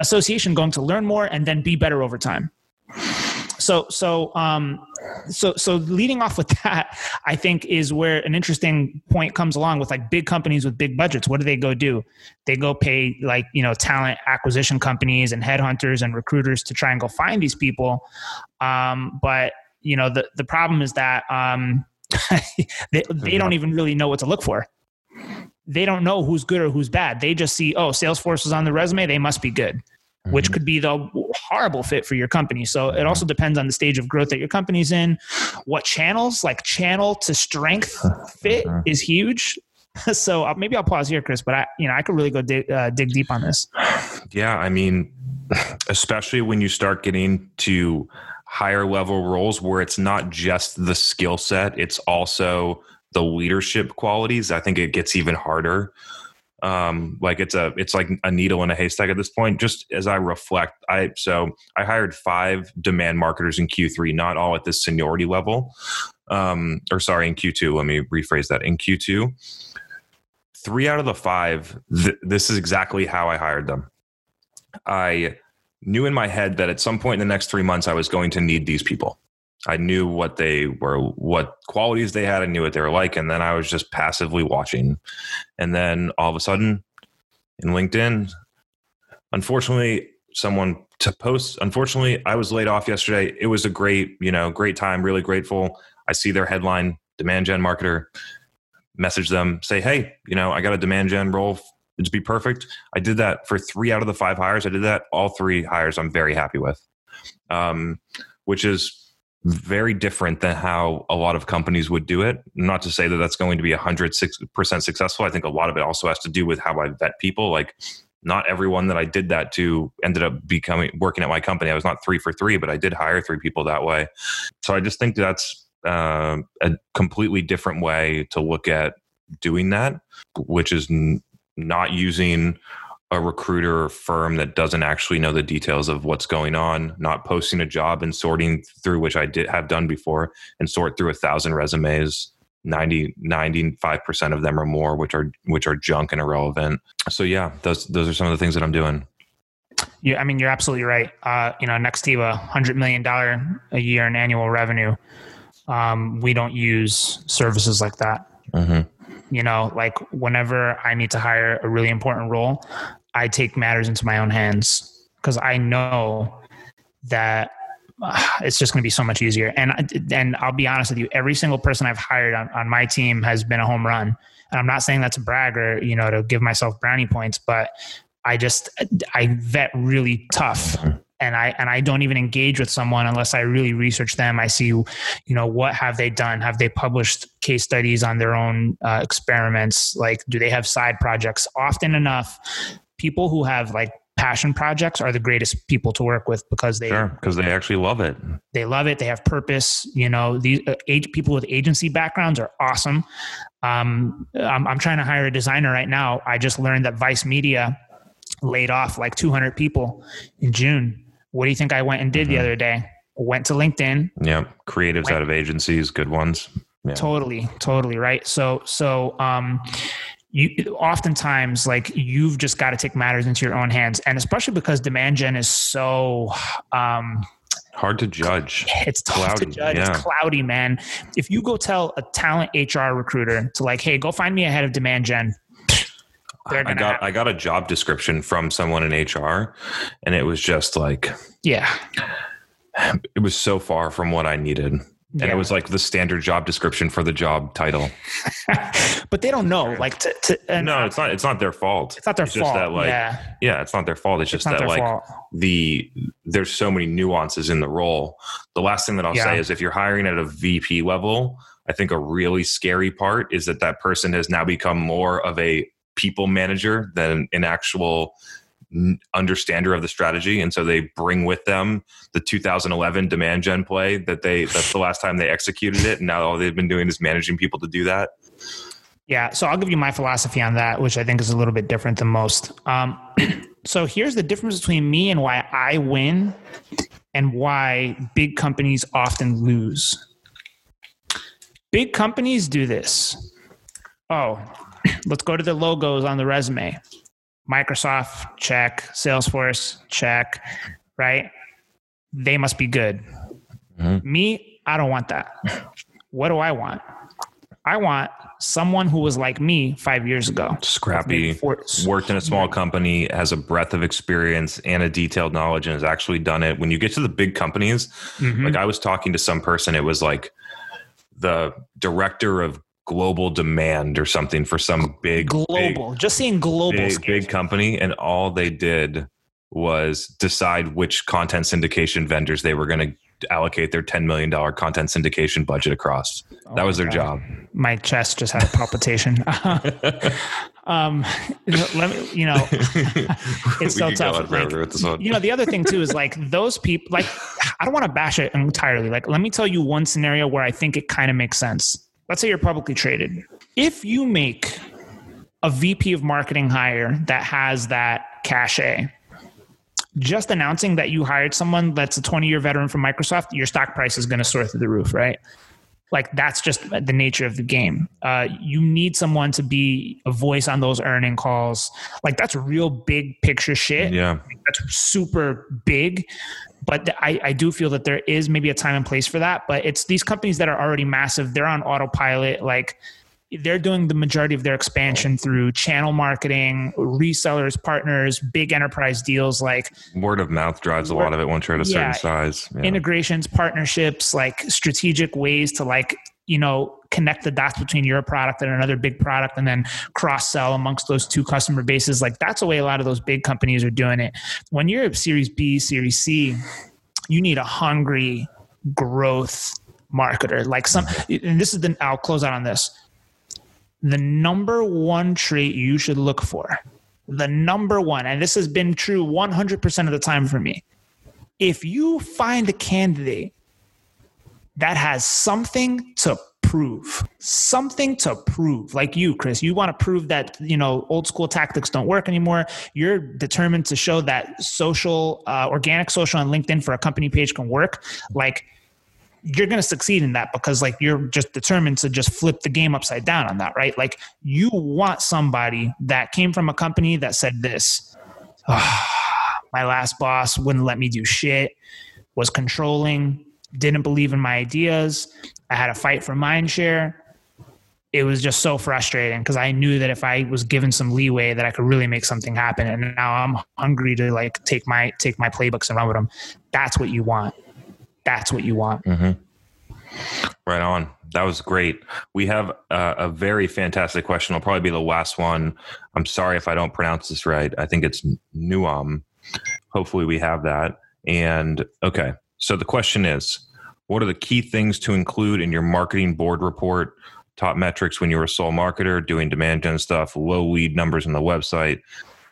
association going to learn more and then be better over time. So so um so so leading off with [LAUGHS] that, I think is where an interesting point comes along with like big companies with big budgets. What do they go do? They go pay like you know talent acquisition companies and headhunters and recruiters to try and go find these people. Um, but you know the the problem is that um, [LAUGHS] they they don't even really know what to look for. They don't know who's good or who's bad. They just see oh Salesforce is on the resume, they must be good which could be the horrible fit for your company. So it also depends on the stage of growth that your company's in, what channels, like channel to strength [LAUGHS] fit is huge. [LAUGHS] So uh, maybe I'll pause here, Chris, but I, you know, I could really go dig, uh, dig deep on this.
Yeah, I mean, [LAUGHS] especially when you start getting to higher level roles where it's not just the skill set, it's also the leadership qualities. I think it gets even harder. Um, like it's a it's like a needle in a haystack at this point. Just as I reflect, I so I hired five demand marketers in Q3, not all at this seniority level. Um, or sorry, in Q2. Let me rephrase that. In Q2, three out of the five, th- this is exactly how I hired them. I knew in my head that at some point in the next three months, I was going to need these people. I knew what they were, what qualities they had. I knew what they were like. And then I was just passively watching. And then all of a sudden in LinkedIn, unfortunately, someone to post, unfortunately, I was laid off yesterday. It was a great, you know, great time, really grateful. I see their headline, demand gen marketer, message them, say, hey, you know, I got a demand gen role to be perfect. I did that for three out of the five hires. I did that all three hires. I'm very happy with, um, which is very different than how a lot of companies would do it. Not to say that that's going to be hundred percent successful. I think a lot of it also has to do with how I vet people. Like, not everyone that I did that to ended up becoming working at my company. I was not three for three, but I did hire three people that way. So I just think that's uh, a completely different way to look at doing that, which is n- not using a recruiter or firm that doesn't actually know the details of what's going on, not posting a job and sorting through, which I did have done before, and sort through a thousand resumes. 90 95% of them or more which are which are junk and irrelevant so yeah those those are some of the things that i'm doing
You, I mean, you're absolutely right. Uh, you know, next to a hundred million dollar a year in annual revenue. Um, we don't use services like that.
mm-hmm.
You know, like whenever I need to hire a really important role, I take matters into my own hands because I know that uh, it's just going to be so much easier. And and I'll be honest with you, every single person I've hired on, on my team has been a home run. And I'm not saying that to brag or you know to give myself brownie points, but I just I vet really tough. And I and I don't even engage with someone unless I really research them. I see, you know, what have they done? Have they published case studies on their own uh, experiments? Like, do they have side projects? Often enough, people who have like passion projects are the greatest people to work with because they
sure because they actually love it.
They love it they have purpose you know these uh, age, people with agency backgrounds are awesome. Um, I'm, I'm trying to hire a designer right now. I just learned that vice media laid off like 200 people in june. What do you think i went and did the
Mhm.
other day? Went to linkedin.
Yeah creatives out of agencies good ones. Yeah.
totally totally right? So so um you oftentimes like you've just got to take matters into your own hands and especially because demand gen is so um
hard to judge.
it's tough
Cloudy,
to judge
yeah.
it's cloudy man. If you go tell a talent hr recruiter to like hey go find me a head of demand gen
I got I got a job description from someone in HR, and it was just like
yeah.
It was so far from what I needed, and
Yeah.
it was like the standard job description for the job title. [LAUGHS]
but they don't know like to, to
no, it's not. It's not their fault.
it's not their
it's
fault
just that like
yeah
yeah, it's not their fault. It's
it's
just that like
fault
the there's so many nuances in the role. The last thing that I'll
Yeah.
say is if you're hiring at a VP level, I think a really scary part is that that person has now become more of a people manager than an actual understander of the strategy and so they bring with them the 2011 demand gen play that they that's the last time they executed it and now all they've been doing is managing people to do that.
Yeah so i'll give you my philosophy on that which i think is a little bit different than most. Um, [CLEARS THROAT] so here's the difference between me and why i win and why big companies often lose. Big companies do this. Oh [CLEARS THROAT] let's go to the logos on the resume Microsoft, check. Salesforce, check. Right? They must be good. Mm-hmm. Me, I don't want that. What do I want? I want someone who was like me five years ago.
Scrappy, four, worked in a small company, has a breadth of experience and a detailed knowledge, and has actually done it. When you get to the big companies, mm-hmm. like I was talking to some person, it was like the director of global demand or something for some big
global
big,
just seeing global
big, big company and all they did was decide which content syndication vendors they were going to allocate their $10 million content syndication budget across. Oh that was their God. job.
My chest just had a palpitation. [LAUGHS] [LAUGHS] Um let me you know [LAUGHS] it's so tough like, you know the other thing too is like those people like i don't want to bash it entirely. Like let me tell you one scenario where i think it kind of makes sense let's say you're publicly traded. If you make a VP of marketing hire that has that cachet, just announcing that you hired someone that's a 20 year veteran from Microsoft, your stock price is going to soar through the roof, right? Like that's just the nature of the game. Uh, you need someone to be a voice on those earning calls. Like that's real big picture shit.
Yeah,
that's super big but I, I do feel that there is maybe a time and place for that. But it's these companies that are already massive, they're on autopilot. Like they're doing the majority of their expansion through channel marketing, resellers, partners, big enterprise deals like
word of mouth drives a lot of it once you're at a yeah, certain size.
Yeah. Integrations, partnerships, like strategic ways to like you know connect the dots between your product and another big product and then cross sell amongst those two customer bases. Like that's the way a lot of those big companies are doing it. When you're a series b series c you need a hungry growth marketer. Like some and this is the i'll close out on this the number one trait you should look for. The number one and this has been true 100% of the time for me. If you find a candidate that has something to prove something to prove like you chris you want to prove that you know old school tactics don't work anymore you're determined to show that social uh, organic social on linkedin for a company page can work like you're going to succeed in that because like you're just determined to just flip the game upside down on that right like you want somebody that came from a company that said this oh, [SIGHS] my last boss wouldn't let me do shit was controlling didn't believe in my ideas. I had a fight for mind share. It was just so frustrating because I knew that if I was given some leeway that I could really make something happen. And now I'm hungry to like take my take my playbooks and run with them. That's what you want. That's what you want.
Mm-hmm. Right on. That was great. We have a, a, very fantastic question. It'll probably be the last one. I'm sorry if I don't pronounce this right. I think it's Nuam. Hopefully, we have that. And okay, so the question is what are the key things to include in your marketing board report? Top metrics when you're a sole marketer, doing demand gen stuff, low lead numbers on the website.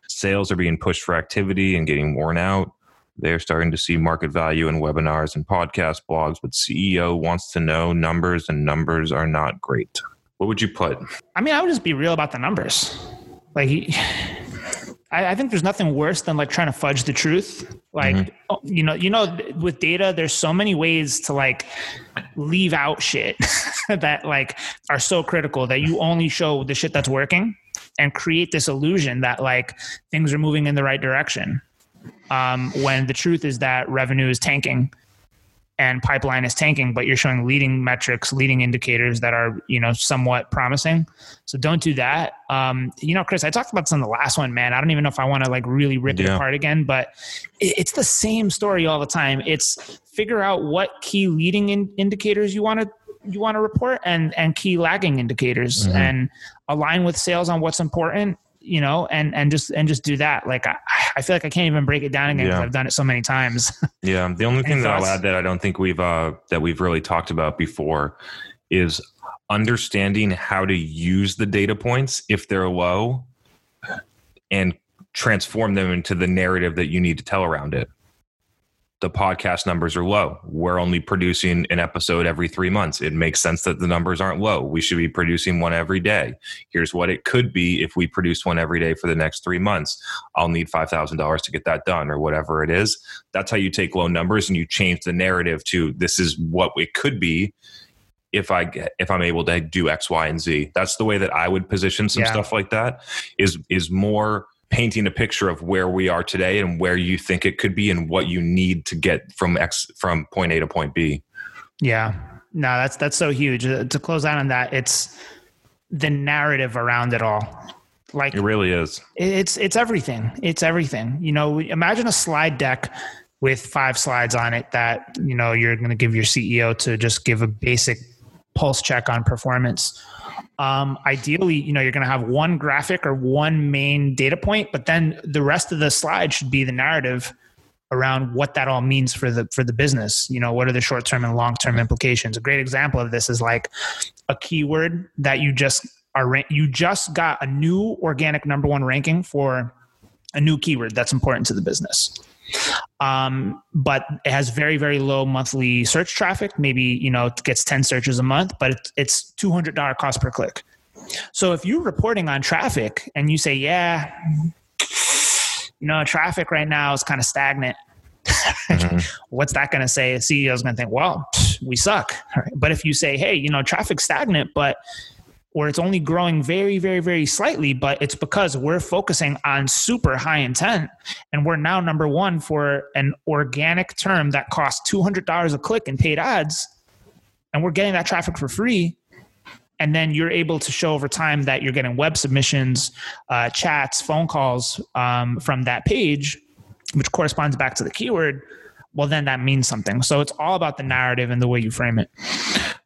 Sales are being pushed for activity and getting worn out. They're starting to see market value in webinars and podcast blogs, but CEO wants to know numbers and numbers are not great. What would you put?
I mean, I would just be real about the numbers. Like, I, I, think there's nothing worse than like trying to fudge the truth. Like, mm-hmm. Oh, you know, you know, with data, there's so many ways to like leave out shit [LAUGHS] that like are so critical that you only show the shit that's working and create this illusion that like things are moving in the right direction. Um, when the truth is that revenue is tanking and pipeline is tanking, but you're showing leading metrics, leading indicators that are, you know, somewhat promising. So don't do that. Um, you know, Chris, I talked about this on the last one, man. I don't even know if I want to like really rip yeah. it apart again, but it's the same story all the time. It's figure out what key leading in- indicators you want to you want to report and and key lagging indicators mm-hmm. and align with sales on what's important you know, and and just and just do that. Like I, I feel like I can't even break it down again because yeah. I've done it so many times. [LAUGHS]
yeah, the only thing that I'll add that I don't think we've uh, that we've really talked about before is understanding how to use the data points if they're low, and transform them into the narrative that you need to tell around it the podcast numbers are low. We're only producing an episode every three months. It makes sense that the numbers aren't low. We should be producing one every day. Here's what it could be if we produce one every day for the next three months. I'll need $5,000 to get that done or whatever it is. That's how you take low numbers and you change the narrative to this is what it could be if I get, if I'm able to do X, Y, and Z. That's the way that I would position some yeah. stuff like that is, is more painting a picture of where we are today and where you think it could be and what you need to get from X from point A to point B.
Yeah. No, that's that's so huge. Uh, to close out on that, it's the narrative around it all. Like
it really is.
It's it's everything. It's everything. You know, imagine a slide deck with five slides on it that, you know, you're going to give your CEO to just give a basic pulse check on performance um, ideally, you know, you're going to have one graphic or one main data point, but then the rest of the slide should be the narrative around what that all means for the for the business. You know, what are the short term and long term implications? A great example of this is like a keyword that you just are you just got a new organic number one ranking for a new keyword that's important to the business um, but it has very very low monthly search traffic. Maybe you know it gets 10 searches a month but it's $200 cost per click. So if you're reporting on traffic and you say yeah you know traffic right now is kind of stagnant mm-hmm. [LAUGHS] what's that going to say? The ceo is going to think well we suck. But if you say hey you know traffic's stagnant but where it's only growing very, very, very slightly, but it's because we're focusing on super high intent. And we're now number one for an organic term that costs $200 a click in paid ads. And we're getting that traffic for free. And then you're able to show over time that you're getting web submissions, uh, chats, phone calls um, from that page, which corresponds back to the keyword. Well, then that means something. So it's all about the narrative and the way you frame it.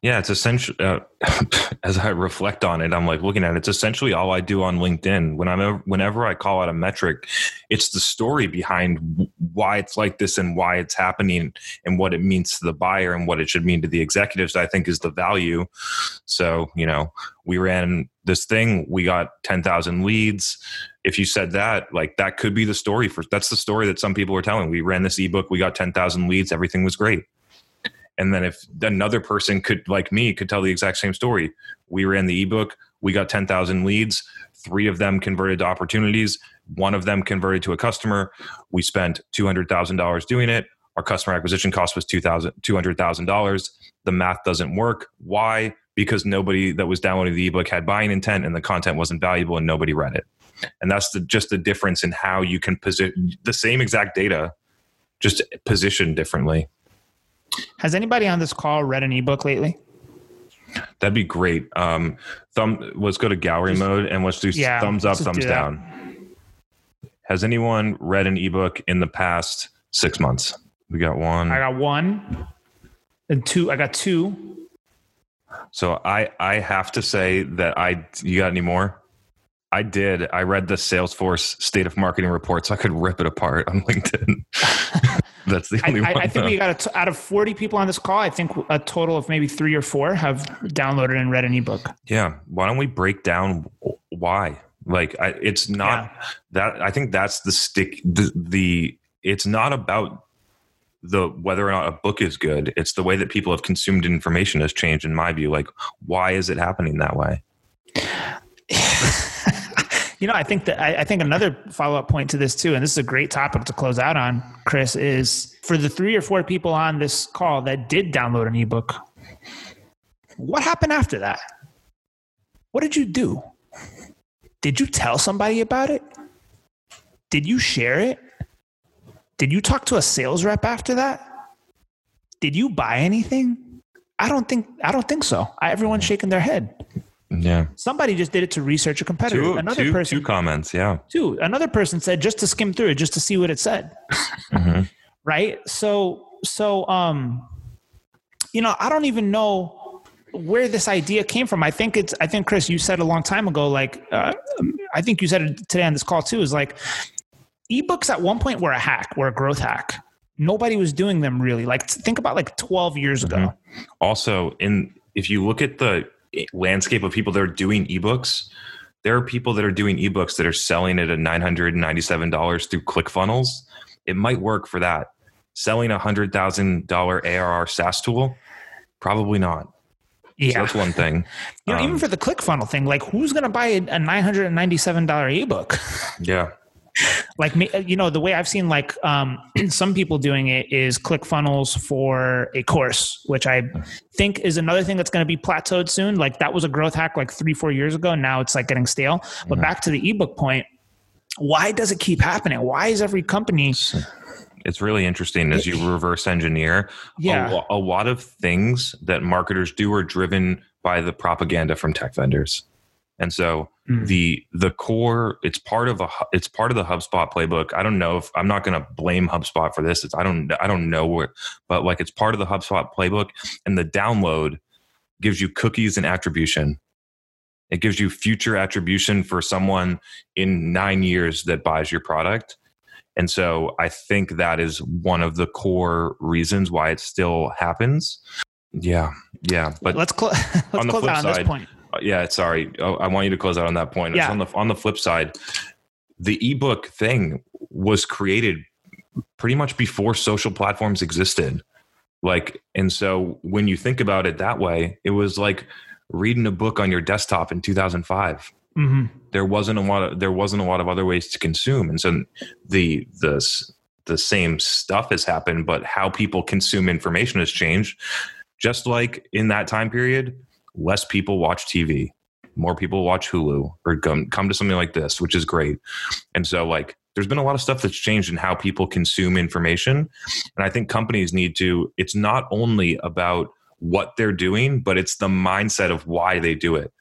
Yeah, it's essentially uh, [LAUGHS] as I reflect on it, I'm like looking at it, it's essentially all I do on LinkedIn. When I'm whenever I call out a metric, it's the story behind why it's like this and why it's happening and what it means to the buyer and what it should mean to the executives. I think is the value. So you know, we ran this thing, we got ten thousand leads. If you said that, like that could be the story for that's the story that some people are telling. We ran this ebook, we got ten thousand leads, everything was great. And then if another person could like me could tell the exact same story. We ran the ebook we got 10,000 leads three of them converted to opportunities one of them converted to a customer. We spent $200,000 doing it. Our customer acquisition cost was $200,000 the math doesn't work. Why because nobody that was downloading the ebook had buying intent and the content wasn't valuable and nobody read it and that's the, just the difference in how you can position the same exact data just positioned differently
has anybody on this call read an ebook lately?
That'd be great. Um, thumb. Let's go to gallery Just, mode and let's do yeah, thumbs up, thumbs do down. Has anyone read an ebook in the past six months? We got one.
I got one, and two. I got two.
So I I have to say that I. You got any more? I did. I read the Salesforce State of Marketing report, so I could rip it apart on [LAUGHS] LinkedIn. [LAUGHS] That's the only
I,
one.
I think we got a, out of 40 people on this call, I think a total of maybe three or four have downloaded and read an ebook.
Yeah. Why don't we break down why? Like, I, it's not yeah. that. I think that's the stick. The, the it's not about the whether or not a book is good. It's the way that people have consumed information has changed. In my view, like, why is it happening that way? [LAUGHS]
You know, I think that I, I think another follow up point to this too, and this is a great topic to close out on, Chris, is for the three or four people on this call that did download an ebook. What happened after that? What did you do? Did you tell somebody about it? Did you share it? Did you talk to a sales rep after that? Did you buy anything? I don't think I don't think so. I, everyone's shaking their head.
Yeah.
Somebody just did it to research a competitor.
Two,
another
two,
person.
Two comments. Yeah.
Two. Another person said just to skim through it, just to see what it said. Mm-hmm. [LAUGHS] right. So, so, um, you know, I don't even know where this idea came from. I think it's, I think, Chris, you said a long time ago, like, uh, I think you said it today on this call too, is like ebooks at one point were a hack, were a growth hack. Nobody was doing them really. Like, think about like 12 years ago. Mm-hmm.
Also, in, if you look at the landscape of people that are doing ebooks there are people that are doing ebooks that are selling it at $997 through ClickFunnels. It might work for that. Selling a $100,000 ARR SaaS tool, probably not. Yeah. So that's one thing. [LAUGHS]
You know, um, even for the ClickFunnel thing, like who's going to buy a $997 ebook?
Yeah
like you know the way i've seen like um, [CLEARS THROAT] some people doing it is clickfunnels for a course which i think is another thing that's going to be plateaued soon. Like that was a growth hack like three four years ago. Now it's like getting stale. But back to the ebook point why does it keep happening? Why is every company
it's really interesting as you reverse engineer
yeah.
a, a lot of things that marketers do are driven by the propaganda from tech vendors and so mm. the the core it's part of a it's part of the HubSpot playbook. I don't know if I'm not going to blame HubSpot for this. It's I don't I don't know where, but like it's part of the HubSpot playbook. And the download gives you cookies and attribution. It gives you future attribution for someone in nine years that buys your product. And so I think that is one of the core reasons why it still happens. Yeah, yeah. But
let's, cl- [LAUGHS] let's on the close flip out on side, this point.
Yeah, sorry. Oh, I want you to close out on that point. Yeah. On the on the flip side, the ebook thing was created pretty much before social platforms existed. Like, and so when you think about it that way, it was like reading a book on your desktop in 2005. Mm-hmm. There wasn't a lot of there wasn't a lot of other ways to consume, and so the the the same stuff has happened, but how people consume information has changed. Just like in that time period, less people watch TV, more people watch Hulu or come come to something like this, which is great. And so like there's been a lot of stuff that's changed in how people consume information. And I think companies need to, it's not only about what they're doing, but it's the mindset of why they do it.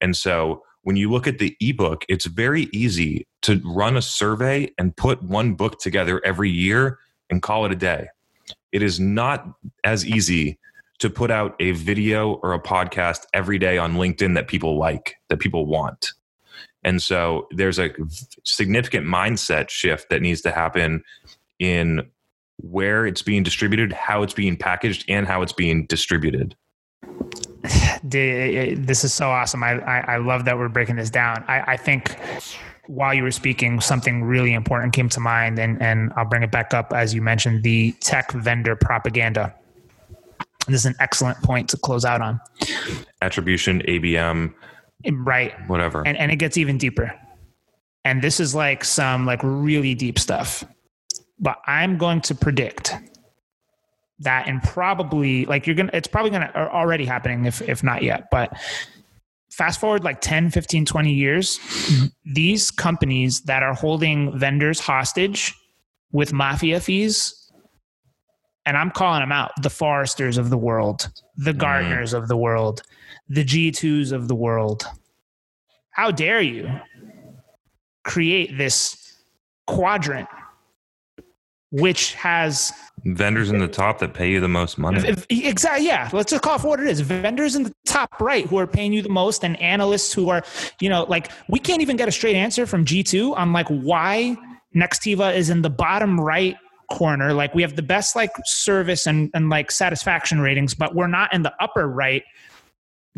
And so when you look at the ebook, it's very easy to run a survey and put one book together every year and call it a day. It is not as easy to put out a video or a podcast every day on LinkedIn that people like, that people want. And so there's a significant mindset shift that needs to happen in where it's being distributed, how it's being packaged, and how it's being distributed. [SIGHS]
This is so awesome. I, I, love that we're breaking this down. I, I think while you were speaking, something really important came to mind, and, and I'll bring it back up as you mentioned the tech vendor propaganda this is an excellent point to close out on.
Attribution, ABM,
right?
Whatever,
and and it gets even deeper. And this is like some like really deep stuff. But I'm going to predict that and probably like you're gonna it's probably gonna uh, already happening if if not yet but fast forward like 10 15 20 years these companies that are holding vendors hostage with mafia fees and I'm calling them out the Forresters of the world, the mm. Gartners mm. of the world, the G2s of the world. How dare you create this quadrant which has
vendors in the top that pay you the most money.
Exactly. Yeah. Let's just call it for what it is. Vendors in the top right who are paying you the most, and analysts who are, you know, like we can't even get a straight answer from G2 on like why Nextiva is in the bottom right corner. Like we have the best like service and, and like satisfaction ratings, but we're not in the upper right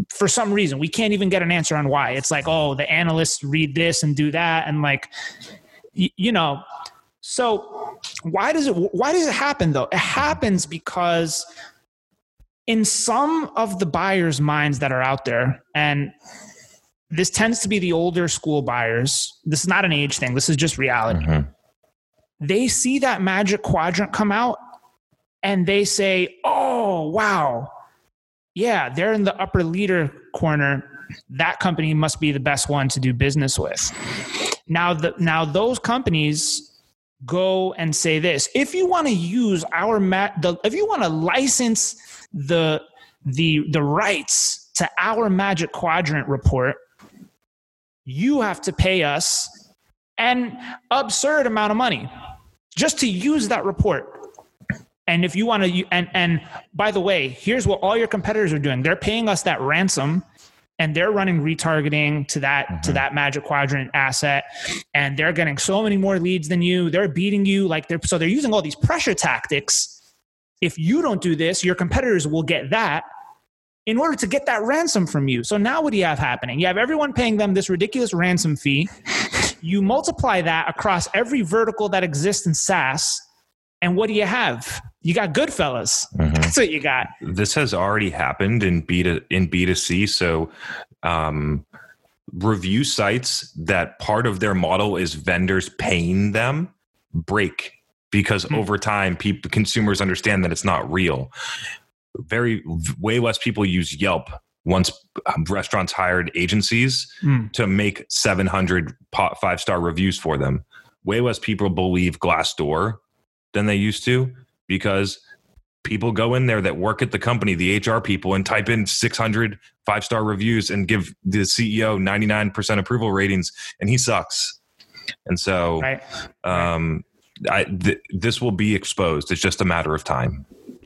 for some reason. We can't even get an answer on why. It's like, oh, the analysts read this and do that. And like, y- you know, so why does it, why does it happen though? It happens because in some of the buyers' minds that are out there, and this tends to be the older school buyers. This is not an age thing. This is just reality. Mm-hmm they see that magic quadrant come out and they say, oh, wow, yeah, they're in the upper leader corner. That company must be the best one to do business with. Now, the, now those companies go and say this: if you want to use our ma- the, if you want to license the the the rights to our Magic Quadrant report, you have to pay us an absurd amount of money just to use that report. And if you want to, and and by the way, here's what all your competitors are doing. They're paying us that ransom, and they're running retargeting to that mm-hmm. to that Magic Quadrant asset, and they're getting so many more leads than you. They're beating you like they're so they're using all these pressure tactics. If you don't do this, your competitors will get that, in order to get that ransom from you. So now what do you have happening? You have everyone paying them this ridiculous ransom fee. You multiply that across every vertical that exists in SaaS, and what do you have? You got Goodfellas.
Mhm.
That's what you got.
this has already happened in B in B2C. So um, review sites that part of their model is vendors paying them break because
Hmm.
over time people consumers understand that it's not real. Very way less people use Yelp once um, restaurants hired agencies
Hmm.
to make 700 five star reviews for them. Way less people believe Glassdoor than they used to because people go in there that work at the company, the HR people, and type in 600 five star reviews and give the CEO 99% approval ratings, and he sucks. And so
Right.
um, I, th- this will be exposed. It's just a matter of time.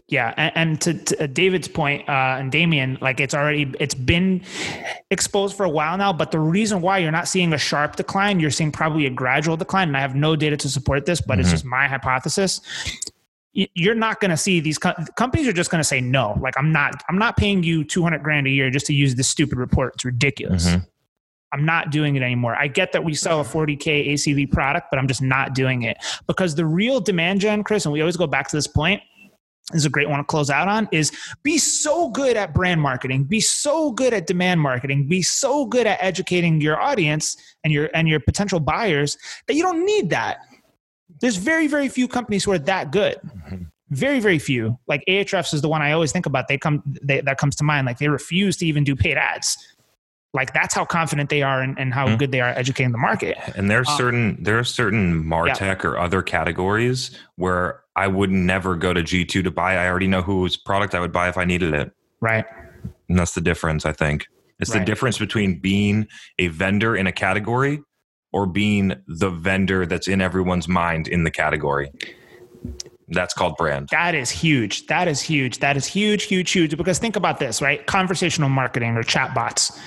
Yeah, and, and to, to David's point, uh, and Damien, like it's already it's been exposed for a while now. But the reason why you're not seeing a sharp decline, you're seeing probably a gradual decline. And I have no data to support this, but it's just my hypothesis. You're not going to see these co- companies are just going to say no. Like I'm not, I'm not paying you 200 grand a year just to use this stupid report. It's ridiculous.
Mhm.
I'm not doing it anymore. I get that we sell a 40K ACV product, but I'm just not doing it because the real demand gen, Chris, and we always go back to this point, is a great one to close out on, is be so good at brand marketing, be so good at demand marketing, be so good at educating your audience and your and your potential buyers that you don't need that. There's very, very few companies who are that good. Mm-hmm. Very, very few. Like Ahrefs is the one I always think about. They come they, that comes to mind. Like they refuse to even do paid ads. Like that's how confident they are and, and how
Mhm.
good they are at educating the market.
And there are
Um,
certain there are certain Martech or other categories where I would never go to G2 to buy. I already know whose product I would buy if I needed it.
Right.
And that's the difference, I think. It's the difference between being a vendor in a category or being the vendor that's in everyone's mind in the category. That's called brand.
That is huge. That is huge. That is huge, huge, huge. Because think about this, right? Conversational marketing or chatbots.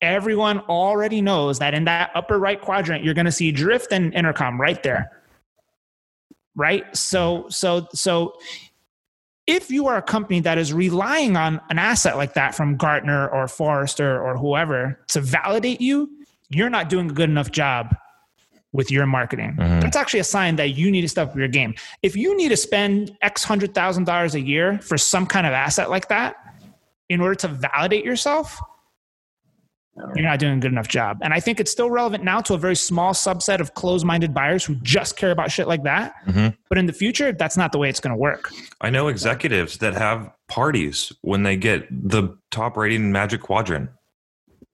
Everyone already knows that in that upper right quadrant, you're going to see drift and intercom right there. Right? So, so, so if you are a company that is relying on an asset like that from Gartner or Forrester or whoever to validate you, you're not doing a good enough job with your marketing.
Mhm.
That's actually a sign that you need to step up your game. If you need to spend X hundred thousand dollars a year for some kind of asset like that in order to validate yourself, you're not doing a good enough job. And I think it's still relevant now to a very small subset of closed minded buyers who just care about shit like that.
Mhm.
But in the future, that's not the way it's going to work.
I know executives that have parties when they get the top rating in Magic Quadrant.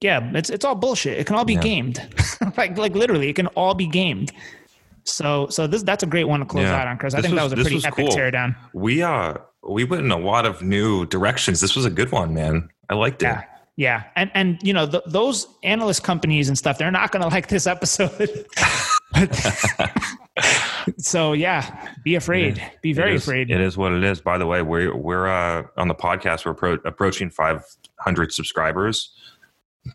Yeah, it's it's all bullshit. It can all be
Yeah.
gamed. [LAUGHS] like like literally, it can all be gamed. So so this that's a great one to close
Yeah.
out on, Chris. I
This
think that
was-
was a pretty
was
epic
cool.
teardown.
We uh we went in a lot of new directions. This was a good one, man. I liked it.
Yeah. Yeah. And and you know, th- those analyst companies and stuff, they're not going to like this episode. [LAUGHS] so yeah, be afraid. Be very
It is-
afraid.
It is what it is. By the way, we're we're uh, on the podcast. We're appro- approaching 500 subscribers.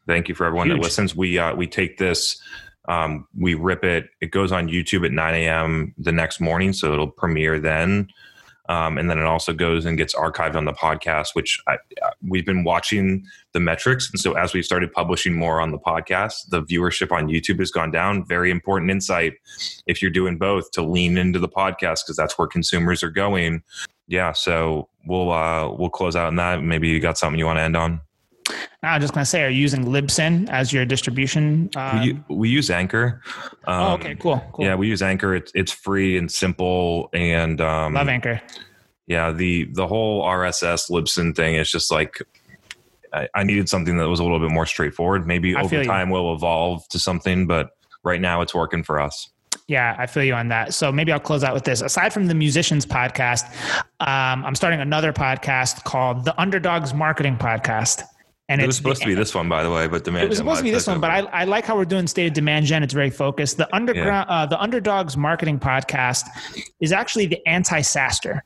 Thank you for everyone
Huge.
that listens. We uh, we take this, um, we rip it. It goes on YouTube at 9 a.m. the next morning, so it'll premiere then. Um, and then it also goes and gets archived on the podcast, which I, we've been watching the metrics. And so as we've started publishing more on the podcast, the viewership on YouTube has gone down. Very important insight if you're doing both to lean into the podcast because that's where consumers are going. Yeah, so we'll uh, we'll close out on that. Maybe you got something you want to end on.
Now I'm just going to say, are you using Libsyn as your distribution? Uh,
we, we use Anchor. Um,
oh, okay, cool. cool.
Yeah, we use Anchor. It's it's free and simple, and um,
Love Anchor.
yeah the the whole rss libsyn thing is just like I, I needed something that was a little bit more straightforward maybe
I
over
you.
time will evolve to something but right now it's working for us
Yeah, I feel you on that. So maybe I'll close out with this. Aside from the musicians podcast, um, I'm starting another podcast called the Underdogs Marketing Podcast. And
it
it's
was supposed
the-
to be this one by the way but the man
It was supposed to be this one, but I, I like how we're doing state of demand gen. It's very focused. The underground, uh, the underdogs marketing podcast is actually the anti SaaStr.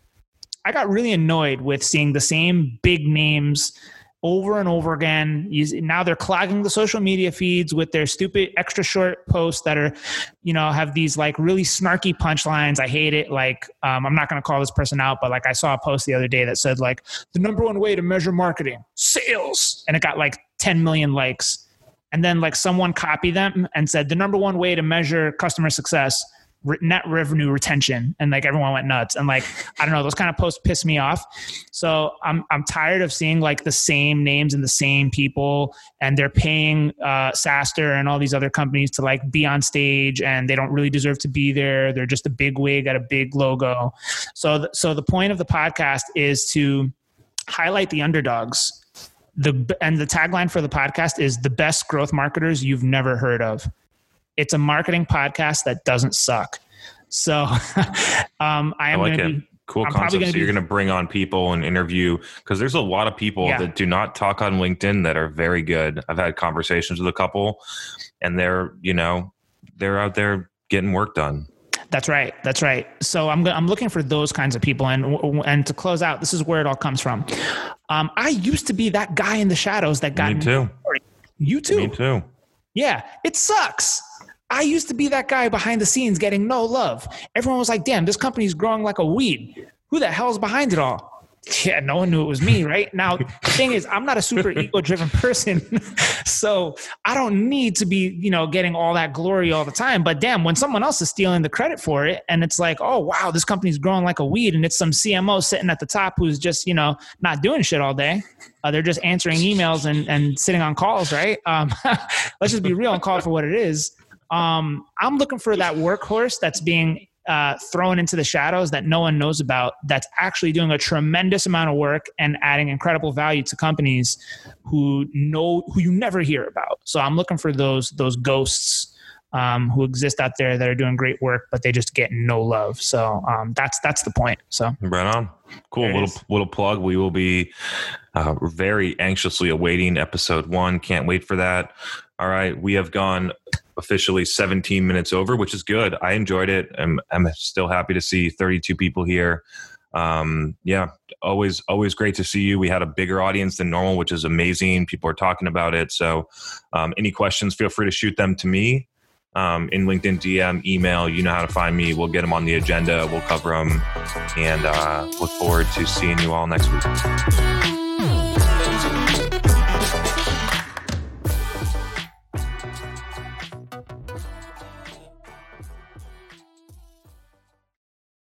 I got really annoyed with seeing the same big names over and over again. Now they're clogging the social media feeds with their stupid extra short posts that are, you know, have these like really snarky punchlines. I hate it. Like, um, I'm not going to call this person out, but like I saw a post the other day that said like the number one way to measure marketing sales, and it got like 10 million likes. And then like someone copied them and said the number one way to measure customer success net revenue retention. And like everyone went nuts. And like i don't know those kind of posts piss me off. So i'm i'm tired of seeing like the same names and the same people. And they're paying uh SaaStr and all these other companies to like be on stage. And they don't really deserve to be there. They're just a big wig at a big logo. So th- so the point of the podcast is to highlight the underdogs. The and the tagline for the podcast is the best growth marketers you've never heard of it's a marketing podcast that doesn't suck. So [LAUGHS] um, I am like going to be
cool I'm concept. So be, you're going to bring on people and interview because there's a lot of people yeah. that do not talk on LinkedIn that are very good. I've had conversations with a couple, and they're you know they're out there getting work done.
That's right. That's right. So I'm I'm looking for those kinds of people, and and to close out, this is where it all comes from. Um, I used to be that guy in the shadows that got
me too.
You too.
Me too.
Yeah, it sucks. I used to be that guy behind the scenes getting no love. Everyone was like, damn, this company's growing like a weed. Who the hell's behind it all? [LAUGHS] Yeah, no one knew it was me, right? Now, the thing is, I'm not a super [LAUGHS] ego driven person. [LAUGHS] so I don't need to be, you know, getting all that glory all the time. But damn, when someone else is stealing the credit for it and it's like, oh, wow, this company's growing like a weed and it's some CMO sitting at the top who's just, you know, not doing shit all day. Uh, they're just answering emails and, and sitting on calls, right? Um, let's just be real and call it for what it is. Um, I'm looking for that workhorse that's being uh, thrown into the shadows that no one knows about that's actually doing a tremendous amount of work and adding incredible value to companies who know who you never hear about. So i'm looking for those those ghosts um, who exist out there that are doing great work but they just get no love. So um, that's that's the point so.
Right on. Cool. Little is. little plug. We will be uh, very anxiously awaiting episode one. Can't wait for that. All right. We have gone officially 17 minutes over, which is good. I enjoyed it. I'm, I'm still happy to see 32 people here. Um, yeah, always, always great to see you. We had a bigger audience than normal, which is amazing. People are talking about it. So, um, any questions, feel free to shoot them to me um, in LinkedIn DM, email. You know how to find me. We'll get them on the agenda. We'll cover them, and uh, look forward to seeing you all next week.